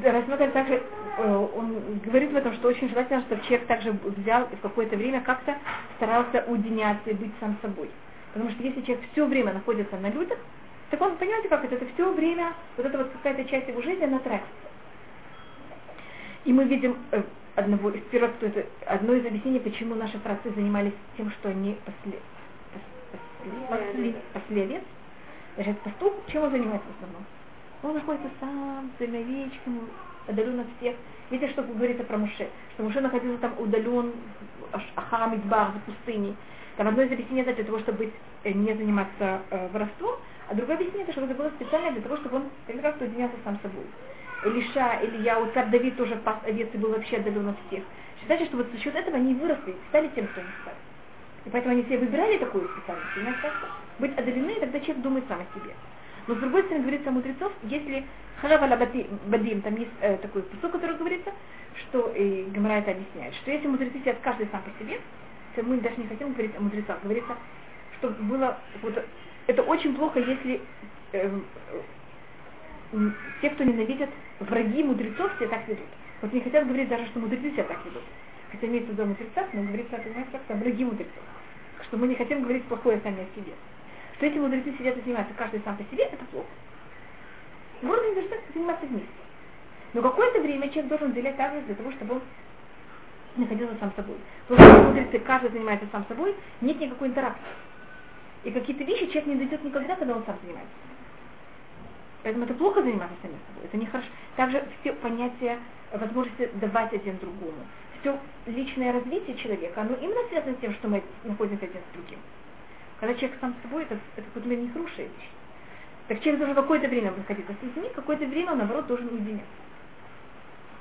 рассмотрим также, э, он говорит в этом, что очень желательно, чтобы человек также взял и в какое-то время как-то старался уединяться и быть сам собой. Потому что если человек все время находится на людях, так он, понимаете, как это, это все время, вот это вот какая-то часть его жизни, она тратится. И мы видим э, одного из первых, кто это, одно из объяснений, почему наши працы занимались тем, что они после, после, после, Значит, пастух, чем он занимается в основном? Он находится сам, своими овечками, удален от всех. Видите, что говорится про Муше? Что Муше находился там удален, Ахам, Идбар, в пустыне. Там одно из объяснений это для того, чтобы э, не заниматься э, воровством, а другое объяснение это, что это было специально для того, чтобы он как раз уединялся сам собой. Илиша, Илья, у царь Давид тоже пас овец и был вообще отдален от всех. Считайте, что вот за счет этого они выросли, стали тем, кто они стали. И поэтому они себе выбирали такую специальность, понимаете, быть отдалены, тогда человек думает сам о себе. Но с другой стороны, говорится о мудрецов, если Харава Бадим, там есть э, такой кусок, который говорится, что и Гамара это объясняет, что если мудрецы сидят каждый сам по себе, мы даже не хотим говорить о мудрецах, говорится, что было, вот, это очень плохо, если э, те, кто ненавидят враги мудрецов, все так ведут. Вот не хотят говорить даже, что мудрецы себя так ведут. Хотя имеется в виду мудрецах, но говорится, понимаете, как там враги мудрецов. Что мы не хотим говорить плохое сами о себе. Что эти мудрецы сидят и занимаются каждый сам по себе, это плохо. Можно университет заниматься вместе. Но какое-то время человек должен уделять также для того, чтобы он находился сам собой. Потому что мудрецы, каждый занимается сам собой, нет никакой интеракции. И какие-то вещи человек не дойдет никогда, когда он сам занимается. Поэтому это плохо заниматься самим собой, это нехорошо. Также все понятия возможности давать один другому. Все личное развитие человека, оно именно связано с тем, что мы находимся один с другим. Когда человек сам с собой, это, это какой-то нехорошая вещь. Так человек должен какое-то время находиться с людьми, какое-то время, наоборот, должен уединяться.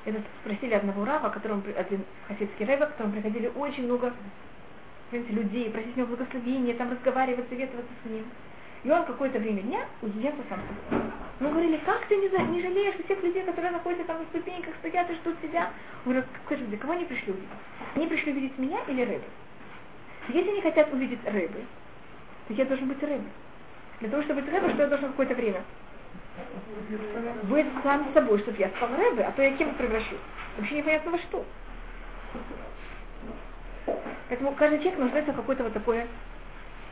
Это спросили одного раба, которому, один хасидский рэба, к которому приходили очень много понимаете, людей, просить у него благословения, там разговаривать, советоваться с ним. И он какое-то время дня уединялся сам собой. Мы говорили, как ты не, за, не жалеешь всех людей, которые находятся там на ступеньках, стоят и ждут тебя? Он говорит, скажите, кого они пришли увидеть? Они пришли увидеть меня или рыбы? Если они хотят увидеть рыбы, то я должен быть рыбой. Для того, чтобы быть рыбой, что я должен какое-то время? Быть сам собой, чтобы я стал рыбой, а то я кем превращусь? Вообще непонятно во что. Поэтому каждый человек нуждается в какой-то вот такой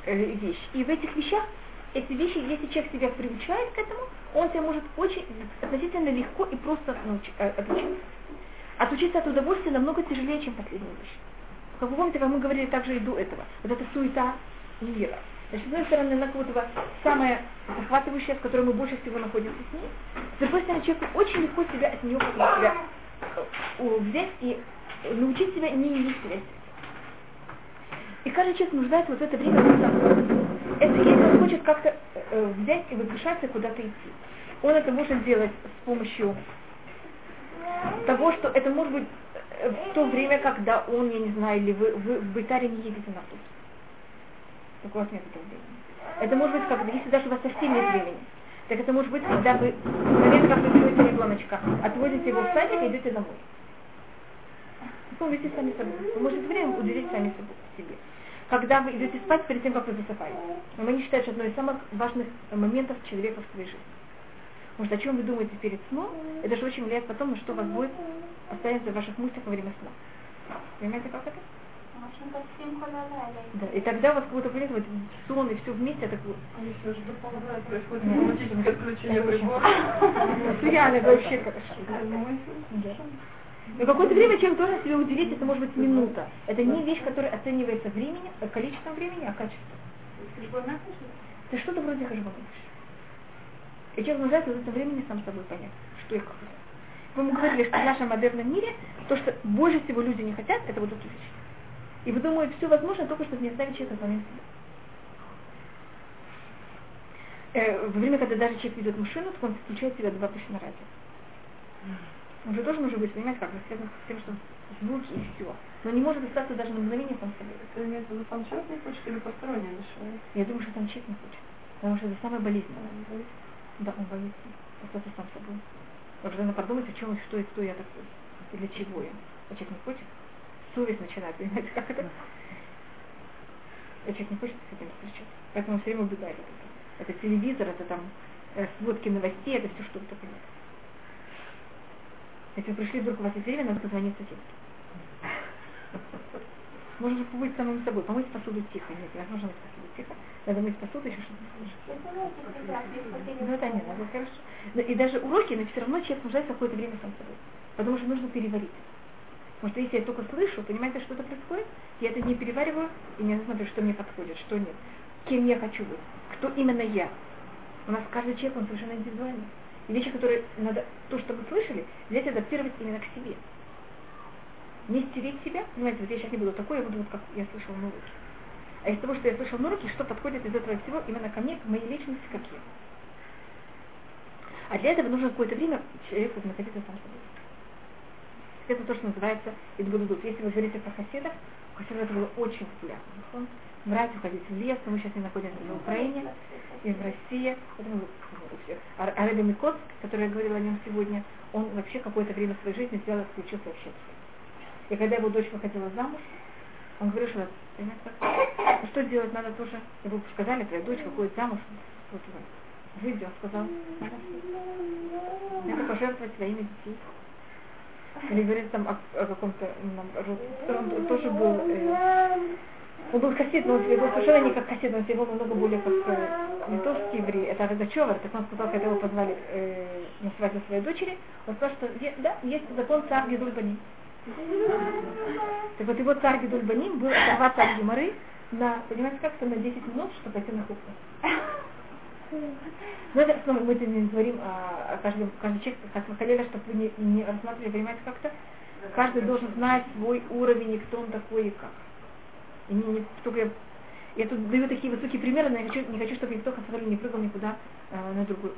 э, вещь. И в этих вещах эти вещи, если человек себя приучает к этому, он себя может очень относительно легко и просто научи, э, отучиться. Отучиться от удовольствия намного тяжелее, чем последняя вещь. Как вы помните, как мы говорили также и до этого, вот эта суета мира. С одной стороны, она как будто самая захватывающая, с которой мы больше всего находимся с ней. С другой стороны, человеку очень легко себя от нее себя э, взять и научить себя не иметь связи. И каждый человек нуждается вот в это время в. Это если он хочет как-то э, взять и выпушаться куда-то идти. Он это может делать с помощью того, что это может быть э, в то время, когда он, я не знаю, или вы, вы в Байтаре не едете на суд. У вас нет этого времени. Это может быть, когда, если даже у вас совсем нет времени, так это может быть, когда вы момент, как вы делаете ребеночка, отводите его в садик и идете домой. Ну, вместе сами собой. Вы можете время уделить сами себе. Когда вы идете спать перед тем, как вы засыпаете. Но не считаем, что одно из самых важных моментов человека в своей жизни. Потому что о чем вы думаете перед сном, это же очень влияет потом, на что вас будет останется в ваших мыслях во время сна. Понимаете, как это? Да, и тогда у вас как будто понимаете, вот сон и все вместе, это Они все же доползают, происходит автоматическое отключение прибора. Реально, это вообще хорошо. Да. Но какое-то время человек должен себе уделить, это может быть минута. Это не вещь, которая оценивается временем, количеством времени, а качеством. Это что-то вроде хажбана. И человек нуждается в этом времени сам собой понять, что и как. Вы ему говорили, что в нашем модерном мире то, что больше всего люди не хотят, это вот эту вещь. И вы думаете, все возможно, только чтобы не оставить человека самим себе. Э, во время, когда даже человек ведет машину, то он включает себя два на радио. Он же тоже нужно быть, понимаете, как бы связан с тем, что звуки и все. Но не может остаться даже на мгновение сам собой. Это имеется в виду, сам человек не хочет или посторонний мешает? Я думаю, что сам человек не хочет. Потому что это самое болезненное. Да, он боится остаться сам собой. Он же надо подумать, о чем и что и кто я такой. И для чего я. А человек не хочет. Совесть начинает, понимаете, как это? А человек не хочет с этим встречаться. Поэтому все время убегает этого. Это телевизор, это там э, сводки новостей, это все, что вы только нет. Если вы пришли, вдруг у вас есть время, надо позвонить соседке. Можно же побыть самим собой, помыть посуду тихо. Нет, невозможно мыть посуду тихо. Надо мыть посуду, еще что-то слышать. Ну это не надо, хорошо. Но, и даже уроки, но все равно человек нуждается какое-то время сам собой. Потому что нужно переварить. Потому что если я только слышу, понимаете, что-то происходит, я это не перевариваю и не смотрю, что мне подходит, что нет. Кем я хочу быть, кто именно я. У нас каждый человек, он совершенно индивидуальный. И вещи, которые надо, то, что вы слышали, взять адаптировать именно к себе. Не стереть себя, понимаете, вот я сейчас не буду такой, я буду вот как я слышал на уроке. А из того, что я слышал на уроке, что подходит из этого всего именно ко мне, к моей личности, как я. А для этого нужно какое-то время человеку находиться сам собой. Это то, что называется Идгудудут. Если вы говорите про хасидов, у хасидов это было очень популярно. Брать, уходить в лес, мы сейчас не находимся в Украине и в России. Это мы а Ареби Микоцк, который я говорила о нем сегодня, он вообще какое-то время своей жизни взял и включился вообще. И когда его дочь выходила замуж, он говорил, что ну что делать надо тоже, ему сказали, твоя дочь выходит замуж, вот выйди, он сказал, надо пожертвовать своими детьми. Или говорит там о, о каком-то, он тоже был э, он был хасид, но он себя совершенно не как хасид, он себя вел намного более как э, не то что еврей, это Аведачевар, так он сказал, когда его позвали э, на свадьбу своей дочери, он сказал, что да, есть закон царь Гедульбаним. Так вот его царь Гедульбаним был оторваться от Геморы на, понимаете, как-то на 10 минут, чтобы пойти на кухню. Но это снова мы не говорим о, о каждом, каждый человек, как мы хотели, чтобы вы не, не рассматривали, понимаете, как-то каждый должен знать свой уровень и кто он такой и как. И не, не, только я, я тут даю такие высокие примеры, но я хочу, не хочу, чтобы никто хасавали не прыгал никуда э, на другую.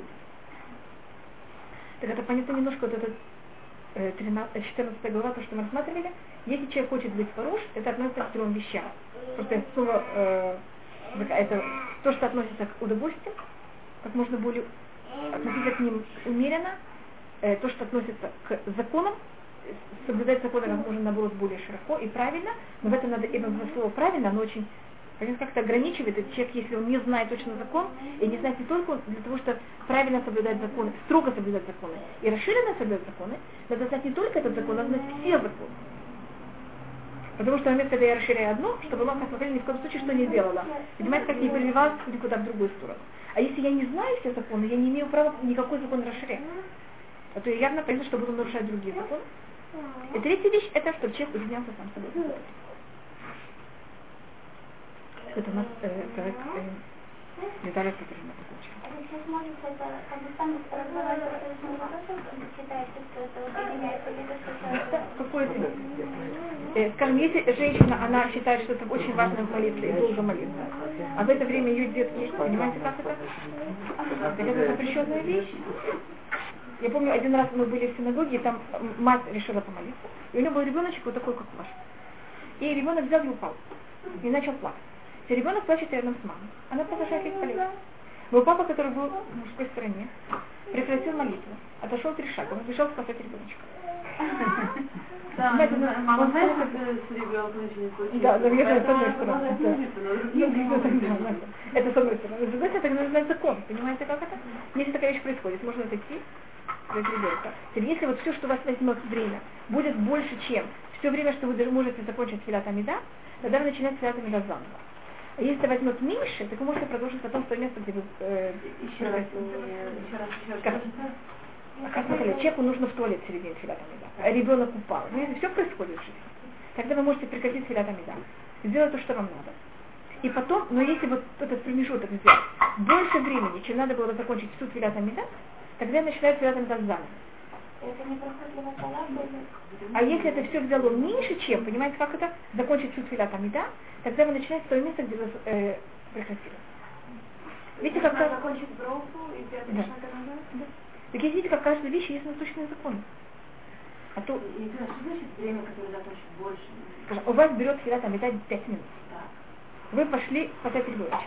Так это понятно немножко вот этот 13, 14 глава, то, что мы рассматривали. Если человек хочет быть хорош, это относится к трем вещам. Просто слово э, это то, что относится к удовольствию, как можно более относиться к ним умеренно, э, то, что относится к законам, соблюдать законы как можно, наоборот, более широко и правильно, но в этом надо, это слово правильно, оно очень как-то ограничивает этот человек, если он не знает точно закон, и не знает не только для того, чтобы правильно соблюдать законы, строго соблюдать законы, и расширенно соблюдать законы, надо знать не только этот закон, надо знать все законы. Потому что в момент, когда я расширяю одно, чтобы оно посмотрели ни в коем случае, что не сделала. Понимаете, как не прививалась никуда в другую сторону. А если я не знаю все законы, я не имею права никакой закон расширять. А то я явно понятно, что буду нарушать другие законы. И третья вещь, это что человек уединялся сам собой. Это у нас э, как, э, Виталий Петровна закончила. А сейчас молится, это Э, скажем, если женщина, она считает, что это очень важно молиться и долго молиться, а в это время ее детки есть, понимаете, как это? Это запрещенная вещь. Я помню, один раз мы были в синагоге, и там мать решила помолиться. И у нее был ребеночек вот такой, как ваш. И ребенок взял и упал. И начал плакать. И ребенок плачет рядом с мамой. Она продолжает их молиться. Мой папа, который был в мужской стороне, прекратил молитву, отошел три шага, он бежал спасать ребеночка. Да, ну, мама знает, как с ребенком очень случилось. Да, да, знаю, с одной стороны. да. да, да, Это с одной стороны. С другой стороны, это называется закон. Понимаете, как это? Если такая вещь происходит, можно отойти, взять ребенка. Теперь, если вот все, что у вас возьмет время, будет больше, чем все время, что вы можете закончить филат амида, тогда вы начинаете филат амида заново. А если это возьмет меньше, так вы можете продолжить потом в то место, где вы... Э, Еще раз, еще раз, еще раз. Как? А как сказали, человеку нужно в туалет в середине филат амида, а ребенок упал. Ну, все происходит в жизни, тогда вы можете прекратить филат амида, сделать то, что вам надо. И потом, но если вот этот промежуток взять больше времени, чем надо было закончить всю филат амида, тогда начинает филат амида заново. А если это все взяло меньше, чем, понимаете, как это, закончить всю филат амида, тогда вы начинаете с того места, где вы э, прекратили. Видите, как... Закончить броку и Да. Да. Так видите, как каждая вещь есть насущный закон. А то, И что значит время, которое закончит больше? у вас берет филат амида 5 минут. Так, Вы пошли ребеночка. так.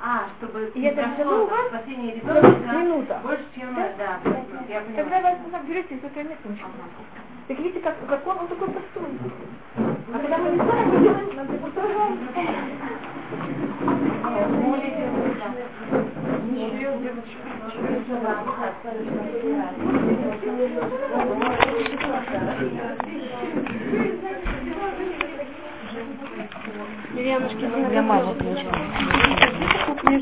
А, чтобы И это взяло у вас спасение ребенка минута. больше, чем... Да? Да, я Тогда поняла. вас назад берете и с этого места начинаете. Так видите, как закон, он такой простой. А когда мы не знаем, мы делаем, нам это Ирянушки, Мамы, конечно.